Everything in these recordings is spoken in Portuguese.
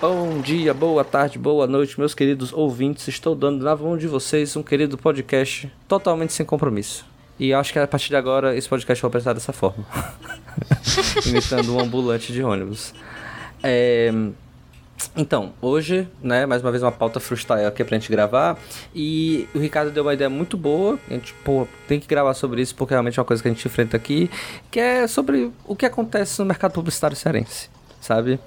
Bom dia, boa tarde, boa noite, meus queridos ouvintes. Estou dando na mão de vocês um querido podcast totalmente sem compromisso. E acho que a partir de agora esse podcast vai apresentar dessa forma. Imitando um ambulante de ônibus. É... Então, hoje, né, mais uma vez uma pauta freestyle aqui pra gente gravar. E o Ricardo deu uma ideia muito boa. A gente, pô, tem que gravar sobre isso porque realmente é uma coisa que a gente enfrenta aqui. Que é sobre o que acontece no mercado publicitário cearense, sabe?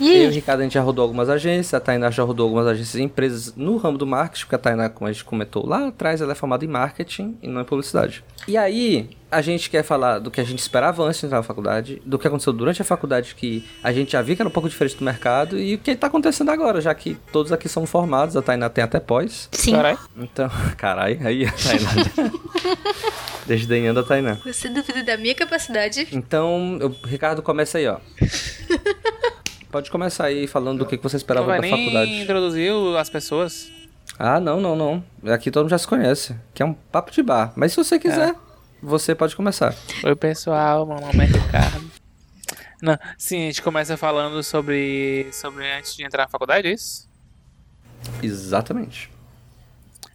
Eu e o Ricardo, a gente já rodou algumas agências, a Tainá já rodou algumas agências e empresas no ramo do marketing, porque a Tainá, como a gente comentou lá atrás, ela é formada em marketing e não em publicidade. E aí, a gente quer falar do que a gente esperava antes de entrar na faculdade, do que aconteceu durante a faculdade, que a gente já viu que era um pouco diferente do mercado, e o que está acontecendo agora, já que todos aqui são formados, a Tainá tem até pós. Sim. Carai. Então, carai, aí a Tainá. Desdenhando a Tainá. Você duvida da minha capacidade? Então, o Ricardo começa aí, ó. Pode começar aí falando do que que você esperava da nem faculdade. introduzir o- as pessoas. Ah, não, não, não. Aqui todo mundo já se conhece. Que é um papo de bar. Mas se você quiser, você pode começar. Oi, pessoal, meu nome é Ricardo. Não, sim, a gente começa falando sobre, sobre antes de entrar na faculdade, é isso? Exatamente.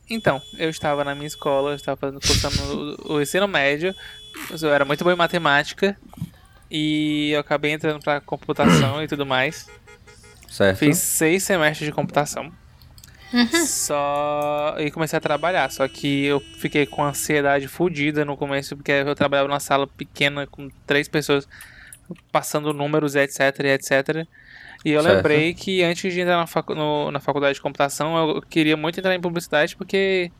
Então, eu estava na minha escola, eu estava fazendo, cursando o, o ensino médio, eu era muito bom em matemática, e eu acabei entrando pra computação e tudo mais. Certo? Fiz seis semestres de computação. Só. E comecei a trabalhar. Só que eu fiquei com ansiedade fodida no começo, porque eu trabalhava numa sala pequena com três pessoas passando números, etc, etc. E eu Certo. lembrei que antes de entrar na, facu- no- na faculdade de computação, eu queria muito entrar em publicidade, porque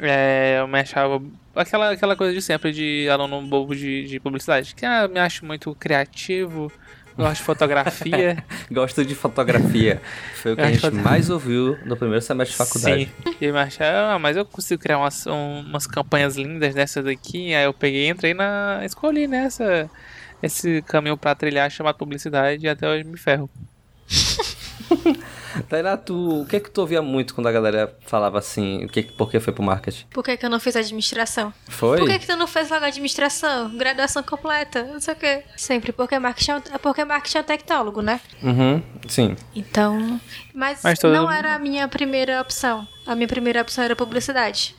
é, eu me achava. Aquela, aquela coisa de sempre de aluno bobo de, de publicidade. Que ah, me acho muito criativo, gosto de fotografia. Gosto de fotografia. Foi o que a gente foto- mais ouviu no primeiro semestre de faculdade. Sim. E eu me achava, ah, mas eu consigo criar umas, um- umas campanhas lindas dessas daqui. Aí eu peguei e entrei na. Escolhi nessa. Esse caminho pra trilhar chamado publicidade e até hoje me ferro. Tainá, tu, o que que tu ouvia muito quando a galera falava assim, o que, por que foi pro marketing? Por que, que eu não fiz administração? Foi? Por que, que tu não fez logo administração? Graduação completa? Não sei o quê. Sempre, porque marketing é, um- porque marketing é um tecnólogo, né? Uhum, sim. Então. Mas, Mas todo não mundo- era a minha primeira opção. A minha primeira opção era publicidade.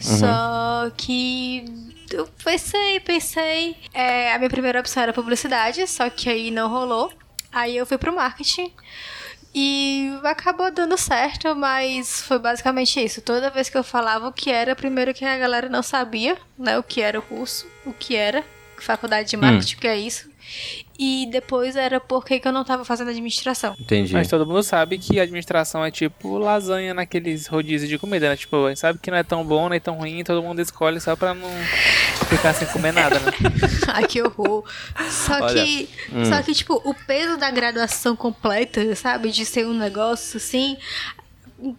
Só que. Eu pensei, pensei. É, a minha primeira opção era publicidade, só que aí não rolou. Aí eu fui pro marketing. E acabou dando certo, mas foi basicamente isso. Toda vez que eu falava o que era, primeiro que a galera não sabia, né? O que era o curso, o que era faculdade de marketing, o que é isso. E depois era porque que eu não tava fazendo administração. Entendi. Mas todo mundo sabe que a administração é tipo lasanha naqueles rodízios de comida, né? Tipo, a gente sabe que não é tão bom nem tão ruim, todo mundo escolhe só pra não ficar sem comer nada, né? Ai, que horror. Só Olha, que, hum. só que, tipo, o peso da graduação completa, sabe? De ser um negócio assim.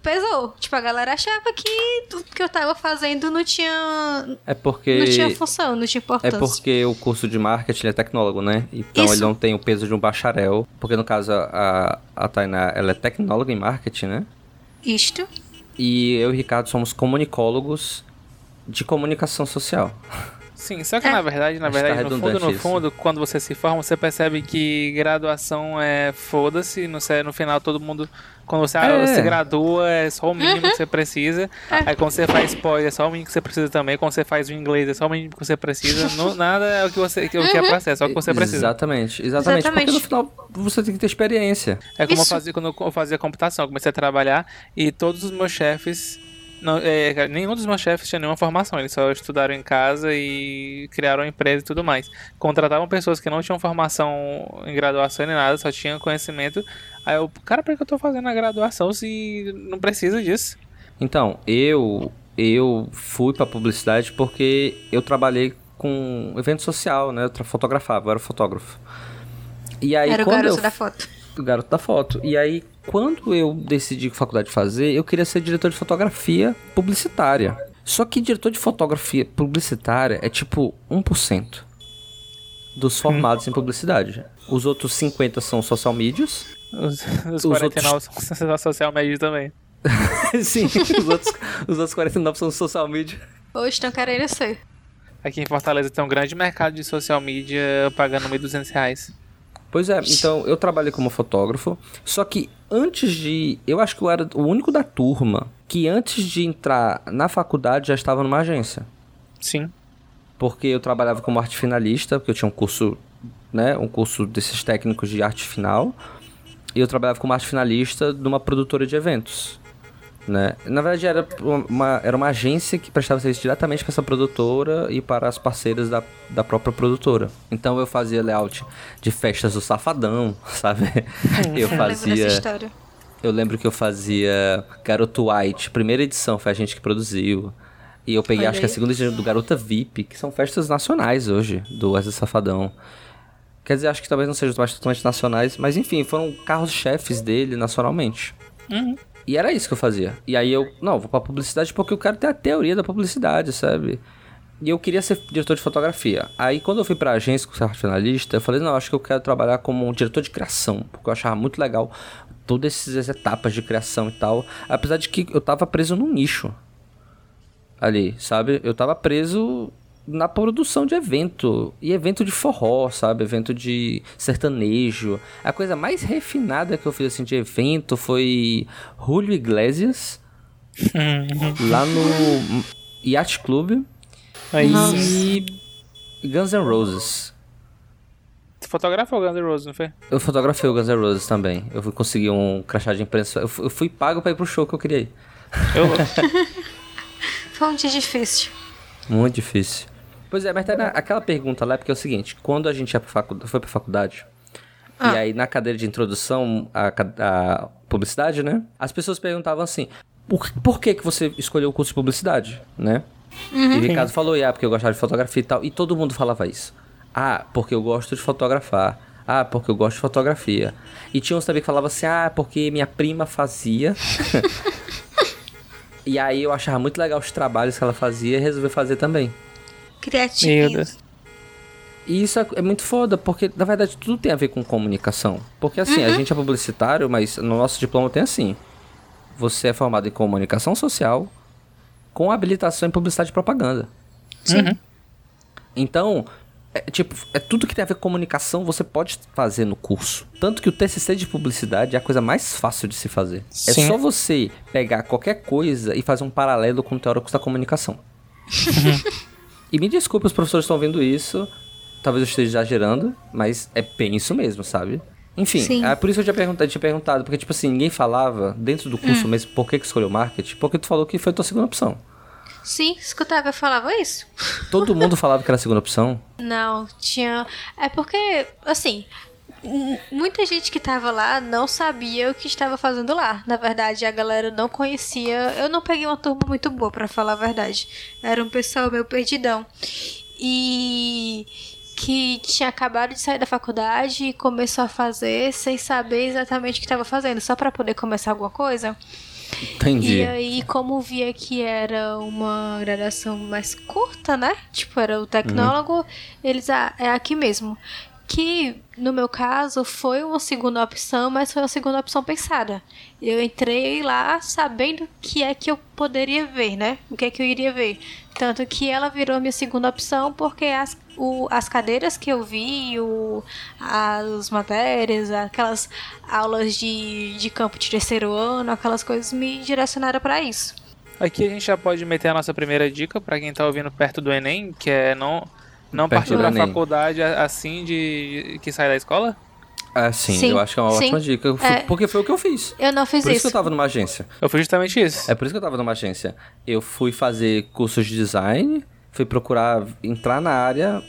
Pesou. Tipo, a galera achava que tudo que eu tava fazendo não tinha. É porque... Não tinha função, não tinha É importância. porque o curso de marketing é tecnólogo, né? Então Isso. ele não tem o peso de um bacharel. Porque no caso a, a Tainá, ela é tecnóloga em marketing, né? Isto. E eu e o Ricardo somos comunicólogos de comunicação social. Sim, só que É. na verdade, na Acho que tá verdade, no fundo, no isso. fundo, quando você se forma, você percebe que graduação é foda-se, no, no final todo mundo, quando você É. se gradua, é só o mínimo Uhum. que você precisa, É. aí quando você faz pós, é só o mínimo que você precisa também, quando você faz o inglês, é só o mínimo que você precisa, não, nada é o que você, que, o que é pra ser, é só o que você precisa. Exatamente, exatamente. Porque Exatamente. no final você tem que ter experiência. É como eu Isso. fazia quando eu fazia computação. Eu comecei a trabalhar e todos os meus chefes. Não, é, cara, nenhum dos meus chefes tinha nenhuma formação. Eles só estudaram em casa e criaram uma empresa e tudo mais. Contratavam pessoas que não tinham formação em graduação nem nada, só tinham conhecimento. Aí eu, cara, por que eu tô fazendo a graduação se não precisa disso? Então, eu eu fui pra publicidade porque eu trabalhei com evento social, né? Eu fotografava, eu era fotógrafo. E aí Era o garoto eu da foto. o garoto da foto. E aí, quando eu decidi que faculdade fazer, eu queria ser diretor de fotografia publicitária. Só que diretor de fotografia publicitária é tipo 1%. dos formados em publicidade. Os outros 50 são social medias. Os, os, Os 49 são social media também. Sim, os outros, os outros 49 são social media. Hoje estão querendo ser. Aqui em Fortaleza tem um grande mercado de social media pagando 1.200 reais. Pois é, então eu trabalhei como fotógrafo, só que antes de. Eu acho que eu era o único da turma que antes de entrar na faculdade já estava numa agência. Sim. Porque eu trabalhava como arte finalista, porque eu tinha um curso, né? Um curso desses técnicos de arte final. E eu trabalhava como arte finalista numa produtora de eventos. Né? Na verdade, era uma, era uma agência que prestava serviço diretamente para essa produtora e para as parceiras da, da própria produtora. Então eu fazia layout de festas do Safadão, sabe? eu Eu lembro dessa fazia. história. Eu lembro que eu fazia Garoto White, primeira edição, foi a gente que produziu. E eu peguei, acho que a segunda edição do Garota VIP, que são festas nacionais hoje, do Wesley Safadão. Quer dizer, acho que talvez não sejam mais totalmente nacionais, mas enfim, foram carros-chefes dele nacionalmente. Uhum. E era isso que eu fazia. E aí eu, não, vou pra publicidade porque eu quero ter a teoria da publicidade, sabe? E eu queria ser diretor de fotografia. Aí quando eu fui pra agência com arte finalista, eu falei, não, acho que eu quero trabalhar como um diretor de criação, porque eu achava muito legal todas essas etapas de criação e tal. Apesar de que eu tava preso num nicho. Ali, sabe? Eu tava preso na produção de evento. E evento de forró, sabe? Evento de sertanejo. A coisa mais refinada que eu fiz assim de evento foi Julio Iglesias. lá no Yacht Club. Aí, E Guns N' Roses. tu fotografou o Guns N' Roses, não foi? Eu fotografei o Guns N' Roses também. Eu fui conseguir um crachá de imprensa. Eu fui, eu fui pago pra ir pro show que eu queria ir. Eu, Foi um dia difícil. Muito difícil. Pois é, mas tá na- aquela pergunta lá, porque é o seguinte, quando a gente ia pra facu- foi pra faculdade, Ah. e aí na cadeira de introdução à, ca- à publicidade, né? As pessoas perguntavam assim, por, por que que você escolheu o curso de publicidade, né? E o Ricardo falou, ah, porque eu gostava de fotografia e tal, e todo mundo falava isso. Ah, porque eu gosto de fotografar. Ah, porque eu gosto de fotografia. E tinha uns também que falavam assim, ah, porque minha prima fazia. e aí eu achava muito legal os trabalhos que ela fazia e resolvi fazer também. Criativo. E isso é, é muito foda, porque na verdade tudo tem a ver com comunicação. Porque assim, a gente é publicitário, mas no nosso diploma tem assim: você é formado em comunicação social com habilitação em publicidade e propaganda. Uhum. Então, é, tipo, é tudo que tem a ver com comunicação você pode fazer no curso. Tanto que o TCC de publicidade é a coisa mais fácil de se fazer. É Sim. só você pegar qualquer coisa e fazer um paralelo com teóricos da comunicação. e me desculpe, os professores estão vendo isso. Talvez eu esteja exagerando, mas é bem isso mesmo, sabe? Enfim, Sim. é por isso que eu tinha perguntado, tinha perguntado, porque, tipo assim, ninguém falava dentro do curso mesmo por que, que escolheu marketing, porque tu falou que foi a tua segunda opção. Sim, escutava, eu falava isso. Todo mundo falava que era a segunda opção. Não, tinha. É porque, assim, muita gente que tava lá não sabia o que estava fazendo lá. Na verdade, a galera não conhecia. Eu não peguei uma turma muito boa, pra falar a verdade. Era um pessoal meio perdidão. E que tinha acabado de sair da faculdade e começou a fazer sem saber exatamente o que estava fazendo, só pra poder começar alguma coisa. Entendi. E aí, como via que era uma graduação mais curta, né? Tipo, era o tecnólogo, eles, ah, é aqui mesmo. Que, no meu caso, foi uma segunda opção, mas foi uma segunda opção pensada. Eu entrei lá sabendo o que é que eu poderia ver, né? O que é que eu iria ver. Tanto que ela virou minha segunda opção, porque as, o, as cadeiras que eu vi, o, as matérias, aquelas aulas de, de campo de terceiro ano, aquelas coisas me direcionaram para isso. Aqui a gente já pode meter a nossa primeira dica pra quem tá ouvindo perto do Enem, que é não, não pra Enem. faculdade assim de que sai da escola. Ah, sim, Sim, eu acho que é uma sim. ótima dica. É. Porque foi o que eu fiz. Eu não fiz Por isso isso. que eu tava numa agência. Eu fiz justamente isso. É por isso que eu tava numa agência. Eu fui fazer cursos de design, fui procurar entrar na área,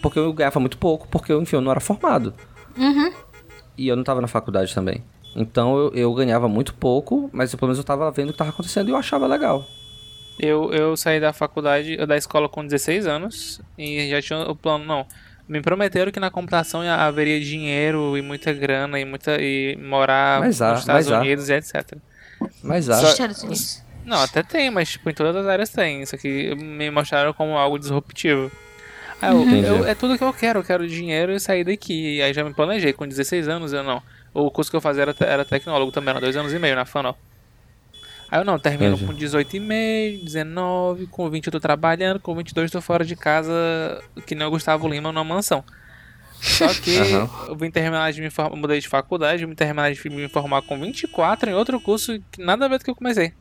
porque eu ganhava muito pouco, porque eu, enfim, eu não era formado. Uhum. E eu não tava na faculdade também. Então eu, eu ganhava muito pouco, mas pelo menos eu tava vendo o que tava acontecendo e eu achava legal. Eu, eu saí da faculdade, da escola com 16 anos e já tinha o plano, não. Me prometeram que na computação ia- haveria dinheiro e muita grana e muita e morar Mas há, nos Estados mas há. Unidos e etc. Mas Só- acho. Estados Unidos. Não, até tem, mas tipo, em todas as áreas tem. Isso aqui me mostraram como algo disruptivo. Aí eu, eu- é tudo que eu quero, eu quero dinheiro e sair daqui. E aí já me planejei, com 16 anos eu não. O curso que eu fazia era, era tecnólogo também, era dois anos e meio na FANO. Aí eu não, termino Entendi. com 18 e meio, 19, com 20 eu tô trabalhando, com 22 eu tô fora de casa, que nem o Gustavo Lima numa mansão. Só que Aham. eu vim terminar de me formar, mudei de faculdade, eu vim terminar de me formar com 24 em outro curso que nada a ver com o que eu comecei.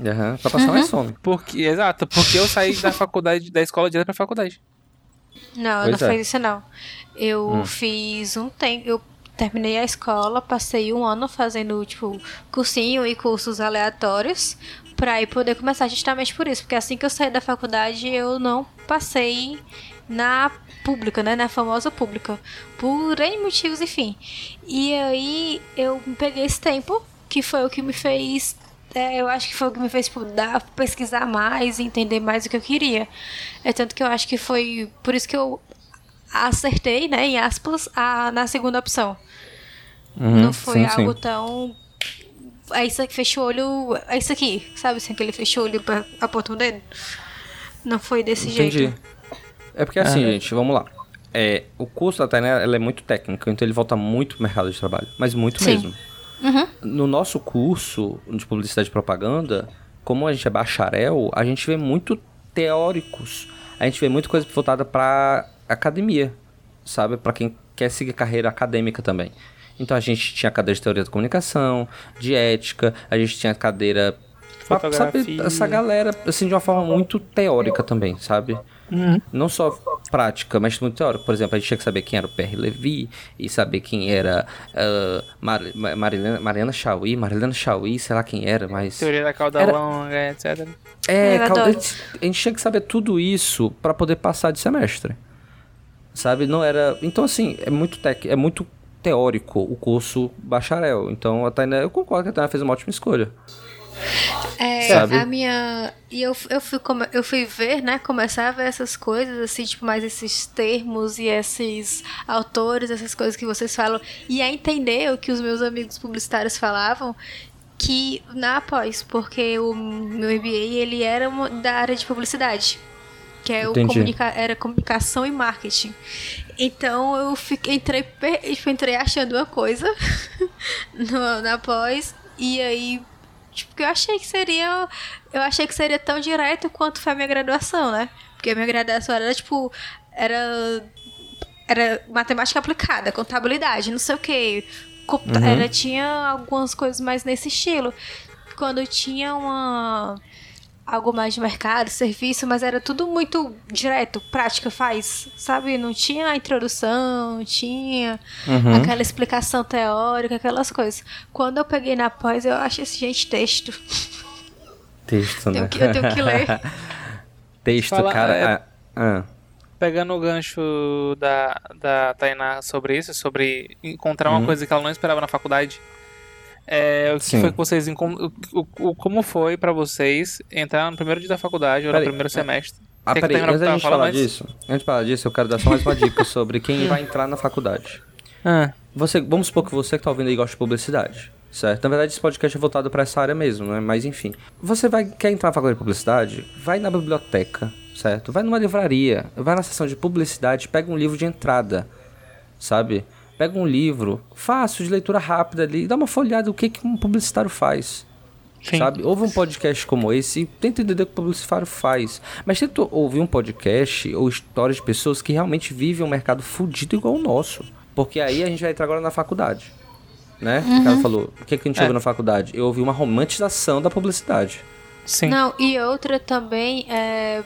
Aham, pra passar mais fome. Porque, exato, porque eu saí da faculdade, da escola direto pra faculdade. Não, Pois não é. foi isso não. Eu fiz um tempo, eu terminei a escola, passei um ano fazendo, tipo, cursinho e cursos aleatórios pra aí poder começar justamente por isso, porque assim que eu saí da faculdade eu não passei na pública, né, na famosa pública, por N motivos, enfim. E aí eu peguei esse tempo, que foi o que me fez é, eu acho que foi o que me fez tipo, dar, pesquisar mais, entender mais o que eu queria. É tanto que eu acho que foi por isso que eu acertei, né, em aspas, a, na segunda opção. Uhum, Não foi sim, sim. algo tão. É isso aqui, fecha o olho. É isso aqui, sabe assim, aquele fecha o olho pra apontar o dedo? Não foi desse Entendi. jeito. É porque assim, Aham. gente, vamos lá. É, o curso da Tainá, ela é muito técnica, então ele volta muito pro mercado de trabalho. Mas muito Sim. mesmo. No nosso curso de publicidade e propaganda, como a gente é bacharel, a gente vê muito teóricos. A gente vê muita coisa voltada pra academia, sabe? Pra quem quer seguir carreira acadêmica também. Então a gente tinha cadeira de teoria da comunicação, de ética, a gente tinha cadeira pra, sabe, Fotografia. essa galera, assim, de uma forma muito teórica também, sabe? Não só prática, mas muito teórica. Por exemplo, a gente tinha que saber quem era o Pierre Levy e saber quem era ah, Mar Marilena, Mariana Chauí, Marilena Chauí, sei lá quem era, mas... Teoria da cauda Era- longa, etc. É, a gente, a gente tinha que saber tudo isso pra poder passar de semestre. Sabe? Não era. Então, assim, é muito tec... é muito teórico o curso bacharel. Então, a Tainá, eu concordo que a Tainá fez uma ótima escolha. É, Sabe? a minha. E eu, eu, fui, come- eu fui ver, né? Começar a ver essas coisas, assim, tipo, mais esses termos e esses autores, essas coisas que vocês falam. E a entender o que os meus amigos publicitários falavam. Que na após, porque o meu MBA ele era uma- da área de publicidade. Que é comunica era comunicação e marketing. Então eu fiquei, entrei, entrei achando uma coisa no, na pós. E aí Tipo, eu achei que seria. Eu achei que seria tão direto quanto foi a minha graduação, né? Porque a minha graduação era, tipo. Era. Era matemática aplicada, contabilidade, não sei o quê. Uhum. Era, tinha algumas coisas mais nesse estilo. Quando tinha uma. Algo mais de mercado, serviço, mas era tudo muito direto, prática, faz, sabe? Não tinha a introdução, não tinha Uhum. aquela explicação teórica, aquelas coisas. Quando eu peguei na pós, eu achei esse gente texto. Texto, né? Que- eu tenho que ler. Texto, Fala- cara. é- ah, ah. Pegando o gancho da, da Tainá sobre isso, sobre encontrar uma Uhum. coisa que ela não esperava na faculdade. É, o que Sim. foi que vocês o, o- como foi pra vocês entrar no primeiro dia da faculdade ou no primeiro semestre? Ah, que peraí, antes da gente falar antes? disso, antes de falar disso, eu quero dar só mais uma dica sobre quem vai entrar na faculdade. Ah, Você, vamos supor que você que tá ouvindo aí gosta de publicidade, certo? Na verdade, esse podcast é voltado pra essa área mesmo, né? Mas enfim. Você vai quer entrar na faculdade de publicidade? Vai na biblioteca, certo? Vai numa livraria, vai na seção de publicidade, pega um livro de entrada, sabe? Pega um livro fácil, de leitura rápida ali, dá uma folhada do que, que um publicitário faz. Sim. Sabe? Ouve um podcast como esse e tenta entender o que o publicitário faz. Mas tenta ouvir um podcast ou histórias de pessoas que realmente vivem um mercado fudido igual o nosso. Porque aí a gente vai entrar agora na faculdade. Né? O cara falou, o que, que a gente É. ouviu na faculdade? Eu ouvi uma romantização da publicidade. sim. Não, e outra também é.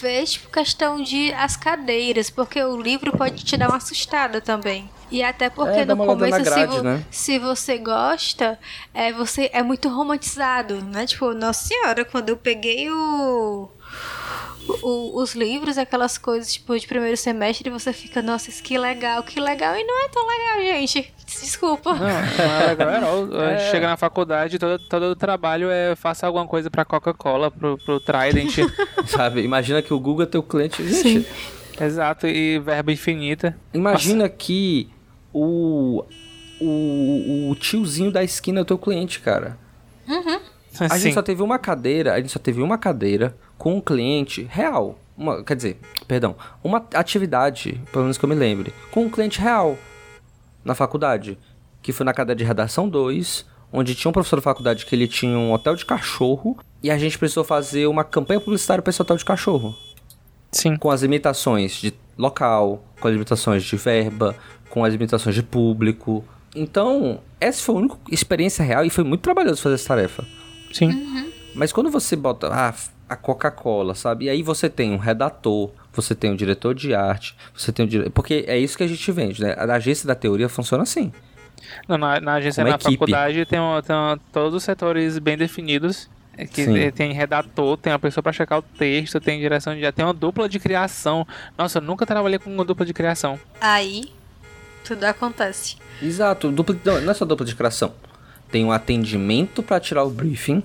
Ver, tipo, questão de as cadeiras, porque o livro pode te dar uma assustada também. E até porque É, no começo, grade, se, vo- né? se você gosta, é, você é muito romantizado, né? Tipo, nossa senhora, quando eu peguei o, o- os livros, aquelas coisas, tipo, de primeiro semestre, você fica, nossa, isso que legal, que legal. E não é tão legal, gente. Desculpa. Não, não é legal, é não. A gente É. chega na faculdade, todo, todo o trabalho é faça alguma coisa pra Coca-Cola, pro, pro Trident. Sabe? Imagina que o Google é teu cliente. Gente, Exato, e verba infinita. imagina que o, o, o tiozinho da esquina é o teu cliente, cara. A Assim, gente só teve uma cadeira, a gente só teve uma cadeira com um cliente real. uma, quer dizer, perdão, uma atividade, pelo menos que eu me lembre, com um cliente real na faculdade, que foi na cadeia de redação 2, onde tinha um professor da faculdade que ele tinha um hotel de cachorro e a gente precisou fazer uma campanha publicitária para esse hotel de cachorro. Sim. Com as limitações de local, com as limitações de verba, com as limitações de público. Então, essa foi a única experiência real e foi muito trabalhoso fazer essa tarefa. Sim. Mas quando você bota ah, a Coca-Cola, sabe? E aí você tem um redator, você tem um diretor de arte, você tem um dire... Porque é isso que a gente vende, né? A agência da teoria funciona assim. Não, na, na agência, Uma na equipe. faculdade, tem, um- tem um- todos os setores bem definidos. É Que Sim. tem redator, tem uma pessoa pra checar o texto, tem direção de. Tem uma dupla de criação. Nossa, eu nunca trabalhei com uma dupla de criação. Aí, tudo acontece. Exato, dupla, não, não é só dupla de criação. Tem um atendimento para tirar o briefing.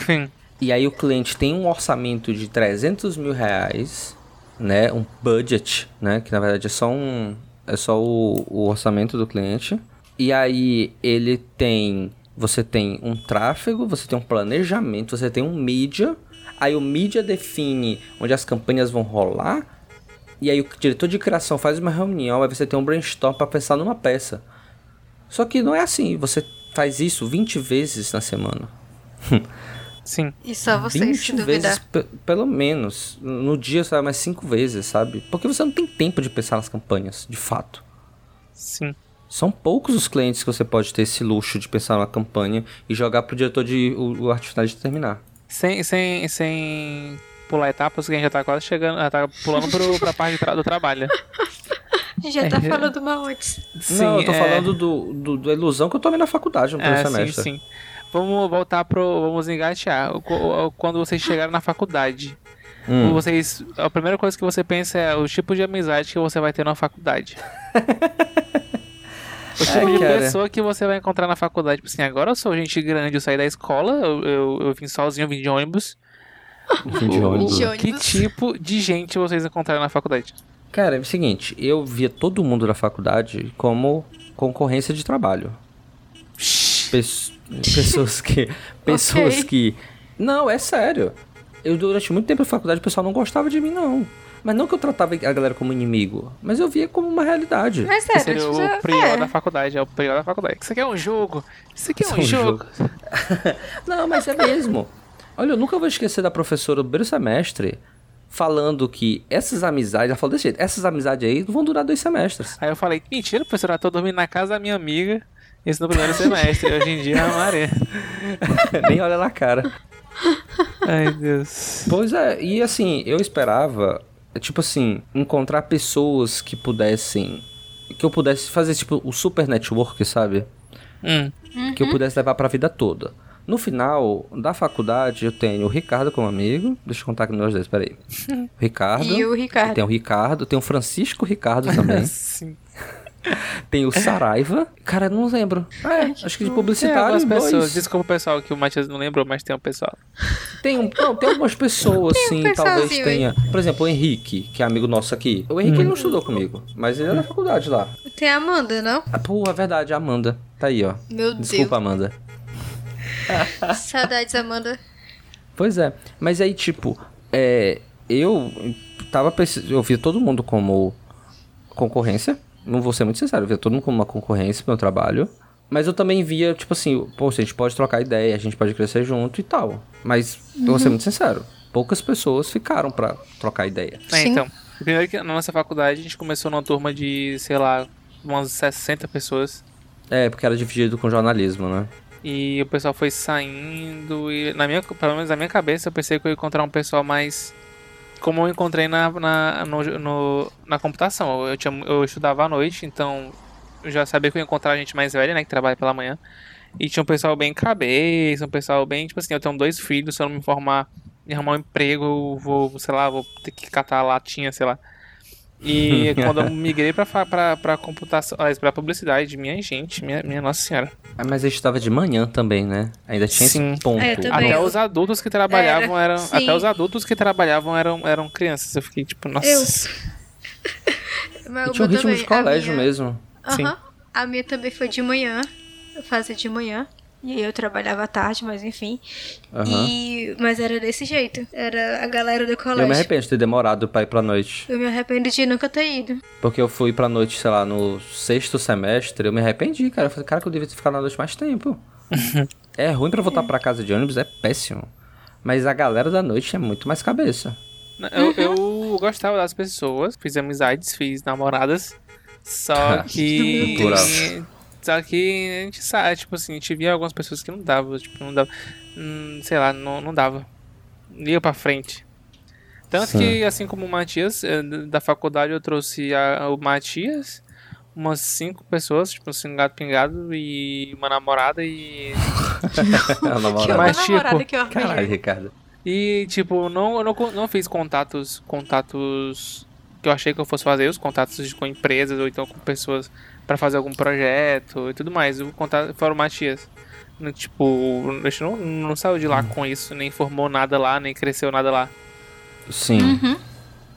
Enfim. E aí o cliente tem um orçamento de 300 mil reais, né? Um budget, né? Que na verdade é só um... É só o, o orçamento do cliente. E aí ele tem... Você tem um tráfego, você tem um planejamento, você tem um mídia. Aí o mídia define onde as campanhas vão rolar. E aí o diretor de criação faz uma reunião, aí você tem um brainstorm para pensar numa peça. Só que não é assim, você faz isso 20 vezes na semana. Sim. E só vocês, se 20 duvidar. vezes, pe- pelo menos. No dia você vai mais 5 vezes, sabe? Porque você não tem tempo de pensar nas campanhas, de fato. Sim. São poucos os clientes que você pode ter esse luxo de pensar numa campanha e jogar pro diretor de o, o arte final de terminar. Sem, sem, sem pular etapas, que a gente já tá quase chegando. Já tá pulando pro, pra parte de tra- do trabalho. Já tá É. falando mal antes. não, eu tô é- falando do, do- da ilusão que eu tomei na faculdade no primeiro É, sim, semestre. sim. Vamos voltar pro. Vamos engatear. Quando vocês chegaram na faculdade, Hum. vocês. A primeira coisa que você pensa é o tipo de amizade que você vai ter na faculdade. O tipo É, de cara. pessoa que você vai encontrar na faculdade. Tipo assim, agora eu sou gente grande, eu saí da escola, eu, eu, eu vim sozinho, eu vim de ônibus. De ônibus. De Que tipo de gente vocês encontraram na faculdade? Cara, é o seguinte, eu via todo mundo da faculdade como concorrência de trabalho. Pes- pessoas que. Pessoas Ok. que. Não, é sério. Eu durante muito tempo na faculdade o pessoal não gostava de mim, não. Mas não que eu tratava a galera como inimigo, mas eu via como uma realidade. Mas sério, seria tipo, o prior é. da faculdade, é o prior da faculdade. Isso aqui é um jogo. Isso aqui é Isso um, é um jogo. Não, mas é mesmo. Olha, eu nunca vou esquecer da professora do primeiro semestre falando que essas amizades, ela falou desse jeito, essas amizades aí vão durar dois semestres. Aí eu falei, mentira, professora, eu tô dormindo na casa da minha amiga. Isso no primeiro semestre. Hoje em dia é uma maré. Nem olha na cara. Ai, Deus. Pois é, e assim, eu esperava, tipo assim, encontrar pessoas que pudessem. Que eu pudesse fazer, tipo, o super network, sabe? Hum. Que eu pudesse levar pra vida toda. No final da faculdade, eu tenho o Ricardo como amigo. Deixa eu contar aqui nós dois, peraí. O Ricardo. E o Ricardo. Tem o Ricardo, tem o Francisco Ricardo também. Sim. tem o Saraiva. Cara, eu não lembro. É, acho que de Tem publicitário, algumas pessoas. Desculpa, pessoal, que o Matias não lembrou, mas tem um pessoal. Tem, um, não, tem algumas pessoas, Tem um sim, talvez tenha. Por exemplo, o Henrique, que é amigo nosso aqui. O Henrique ele não estudou comigo, mas ele é na faculdade lá. Tem a Amanda, não? Ah, pô, é verdade, a Amanda. Tá aí, ó. Meu Desculpa, Amanda. Saudades, Amanda. Pois é. Mas aí, tipo, é, eu tava eu via todo mundo como concorrência. Não vou ser muito sincero, eu via todo mundo como uma concorrência pro meu trabalho. Mas eu também via, tipo assim, pô, a gente pode trocar ideia, a gente pode crescer junto e tal. Mas, eu vou ser muito sincero, poucas pessoas ficaram pra trocar ideia. É, então, primeiro que na nossa faculdade a gente começou numa turma de, sei lá, umas 60 pessoas. É, porque era dividido com jornalismo, né? E o pessoal foi saindo e na minha, pelo menos na minha cabeça eu pensei que eu ia encontrar um pessoal mais como eu encontrei na, na, no, no- na computação. Eu, tinha, eu estudava à noite, então eu já sabia que eu ia encontrar gente mais velha, né, que trabalha pela manhã. E tinha um pessoal bem cabeça, um pessoal bem, tipo assim, eu tenho dois filhos, se eu não me formar e arrumar um emprego, eu vou, sei lá, vou ter que catar latinha, sei lá. E quando eu migrei pra, pra, pra computação, pra publicidade, minha gente, minha, minha nossa senhora. Ah, Mas a gente estava de manhã também, né? Ainda tinha Sim. esse ponto. É, também. Até os adultos que trabalhavam Era, eram. sim. Até os adultos que trabalhavam eram, eram crianças. Eu fiquei tipo, nossa. Eu. Mas E o tinha um ritmo de também, a colégio minha- mesmo. Sim. Aham. A minha também foi de manhã. Eu fazia de manhã. E aí eu trabalhava à tarde, mas enfim. Aham. E... Mas era desse jeito. Era a galera do colégio. Eu me arrependo de ter demorado pra ir pra noite. Eu me arrependo de nunca ter ido. Porque eu fui pra noite, sei lá, no sexto semestre, eu me arrependi, cara. Eu falei, cara, que eu devia ter ficado na noite mais tempo. é ruim pra voltar pra casa de ônibus, é péssimo. Mas a galera da noite é muito mais cabeça. Eu, eu gostava das pessoas, fiz amizades, fiz namoradas. Só que. Só que a gente sabe, tipo assim, a gente via algumas pessoas que não dava, tipo, não dava. hum, sei lá, não, não dava. Ia pra frente. Tanto Sim. que, assim como o Matias, eh, da faculdade eu trouxe a- o Matias, umas cinco pessoas, tipo assim, um gato pingado e uma namorada e. a Que namorada. Mas, namorada tipo, que eu. Caralho, Ricardo. E, tipo, não, eu não, não fiz contatos, contatos que eu achei que eu fosse fazer, os contatos com empresas ou então com pessoas pra fazer algum projeto e tudo mais. O contato fora o Matias. Tipo, a gente não, não saiu de lá com isso, nem formou nada lá, nem cresceu nada lá. Sim. Uhum.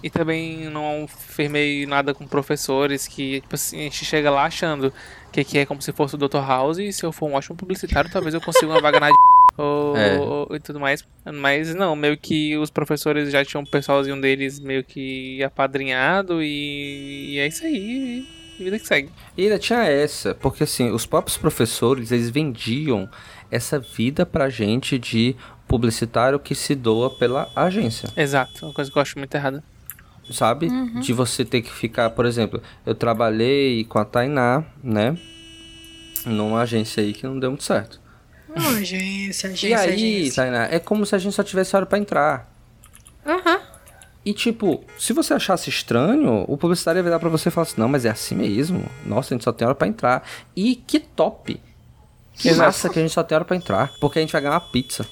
E também não firmei nada com professores que, tipo assim, a gente chega lá achando que aqui é como se fosse o Dr. House e se eu for um ótimo publicitário, talvez eu consiga uma vaga na ou, É. ou- e tudo mais. Mas não, meio que os professores já tinham um pessoalzinho deles meio que apadrinhado e, e é isso aí. E vida que segue. E ainda tinha essa, porque assim, os próprios professores, eles vendiam essa vida pra gente de publicitário que se doa pela agência, Exato, uma coisa que eu acho muito errada. sabe? De você ter que ficar, por exemplo, eu trabalhei com a Tainá, né? Numa agência aí que não deu muito certo. Uma agência, agência, e aí, agência. Tainá, é como se a gente só tivesse hora pra entrar. Aham. E tipo, se você achasse estranho, o publicitário ia virar pra você e falar assim, não, mas é assim mesmo. Nossa, a gente só tem hora pra entrar. E que top! Que Exato. massa que a gente só tem hora pra entrar. Porque a gente vai ganhar uma pizza.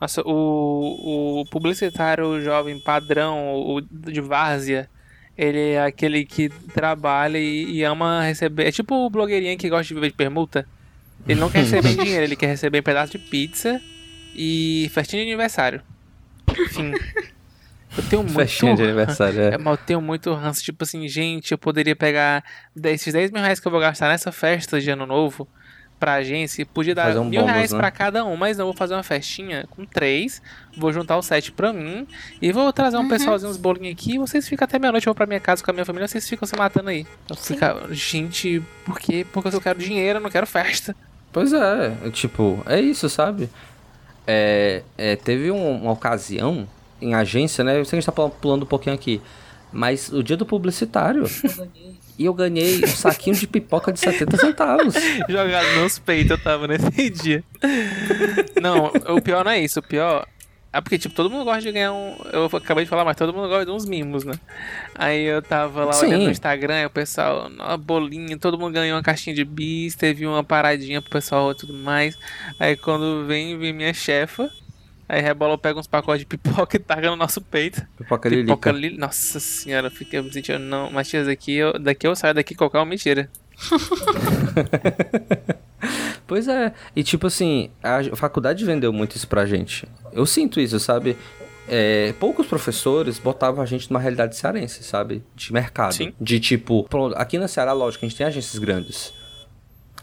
Nossa, o, o publicitário jovem padrão, o de várzea, ele é aquele que trabalha e, e ama receber. É tipo o blogueirinho que gosta de viver de permuta. Ele não quer receber dinheiro, ele quer receber em pedaço de pizza e festinha de aniversário. Enfim. Eu tenho muito. Festinha de aniversário, É, é. mas eu tenho muito ranço, tipo assim, gente, eu poderia pegar esses 10 mil reais que eu vou gastar nessa festa de ano novo pra agência e podia dar um mil bônus, reais né? pra cada um, mas não, vou fazer uma festinha com três, vou juntar os sete pra mim e vou trazer um pessoalzinho, uns bolinhos aqui, vocês ficam até meia-noite, eu vou pra minha casa com a minha família, vocês ficam se matando aí. Fica, gente, por quê? Porque eu quero dinheiro, eu não quero festa. Pois é, é, tipo, é isso, sabe? É, é, teve um- uma ocasião em agência, né? Eu sei que a gente tá pulando- um pouquinho aqui. Mas o dia do publicitário. e eu ganhei um saquinho de pipoca de 70 centavos. Jogado nos peitos, eu tava nesse dia. Não, o pior não é isso. O pior é porque, tipo, todo mundo gosta de ganhar um. Eu acabei de falar, mas todo mundo gosta de uns mimos, né? Aí eu tava lá Sim. olhando no Instagram, e o pessoal, uma bolinha, todo mundo ganhou uma caixinha de bis, teve uma paradinha pro pessoal e tudo mais. Aí quando vem, vem minha chefa. Aí rebola, pega uns pacotes de pipoca e taca no nosso peito. Pipoca Pipoca lilica. li... Nossa senhora, eu fiquei me sentindo. Não, Matias, daqui eu, daqui eu saio daqui qualquer uma mentira. Pois é. E tipo assim, a faculdade vendeu muito isso pra gente. Eu sinto isso, sabe? É, poucos professores botavam a gente numa realidade cearense, sabe? De mercado. Sim. De tipo, pronto, aqui na Ceará, lógico, a gente tem agências grandes,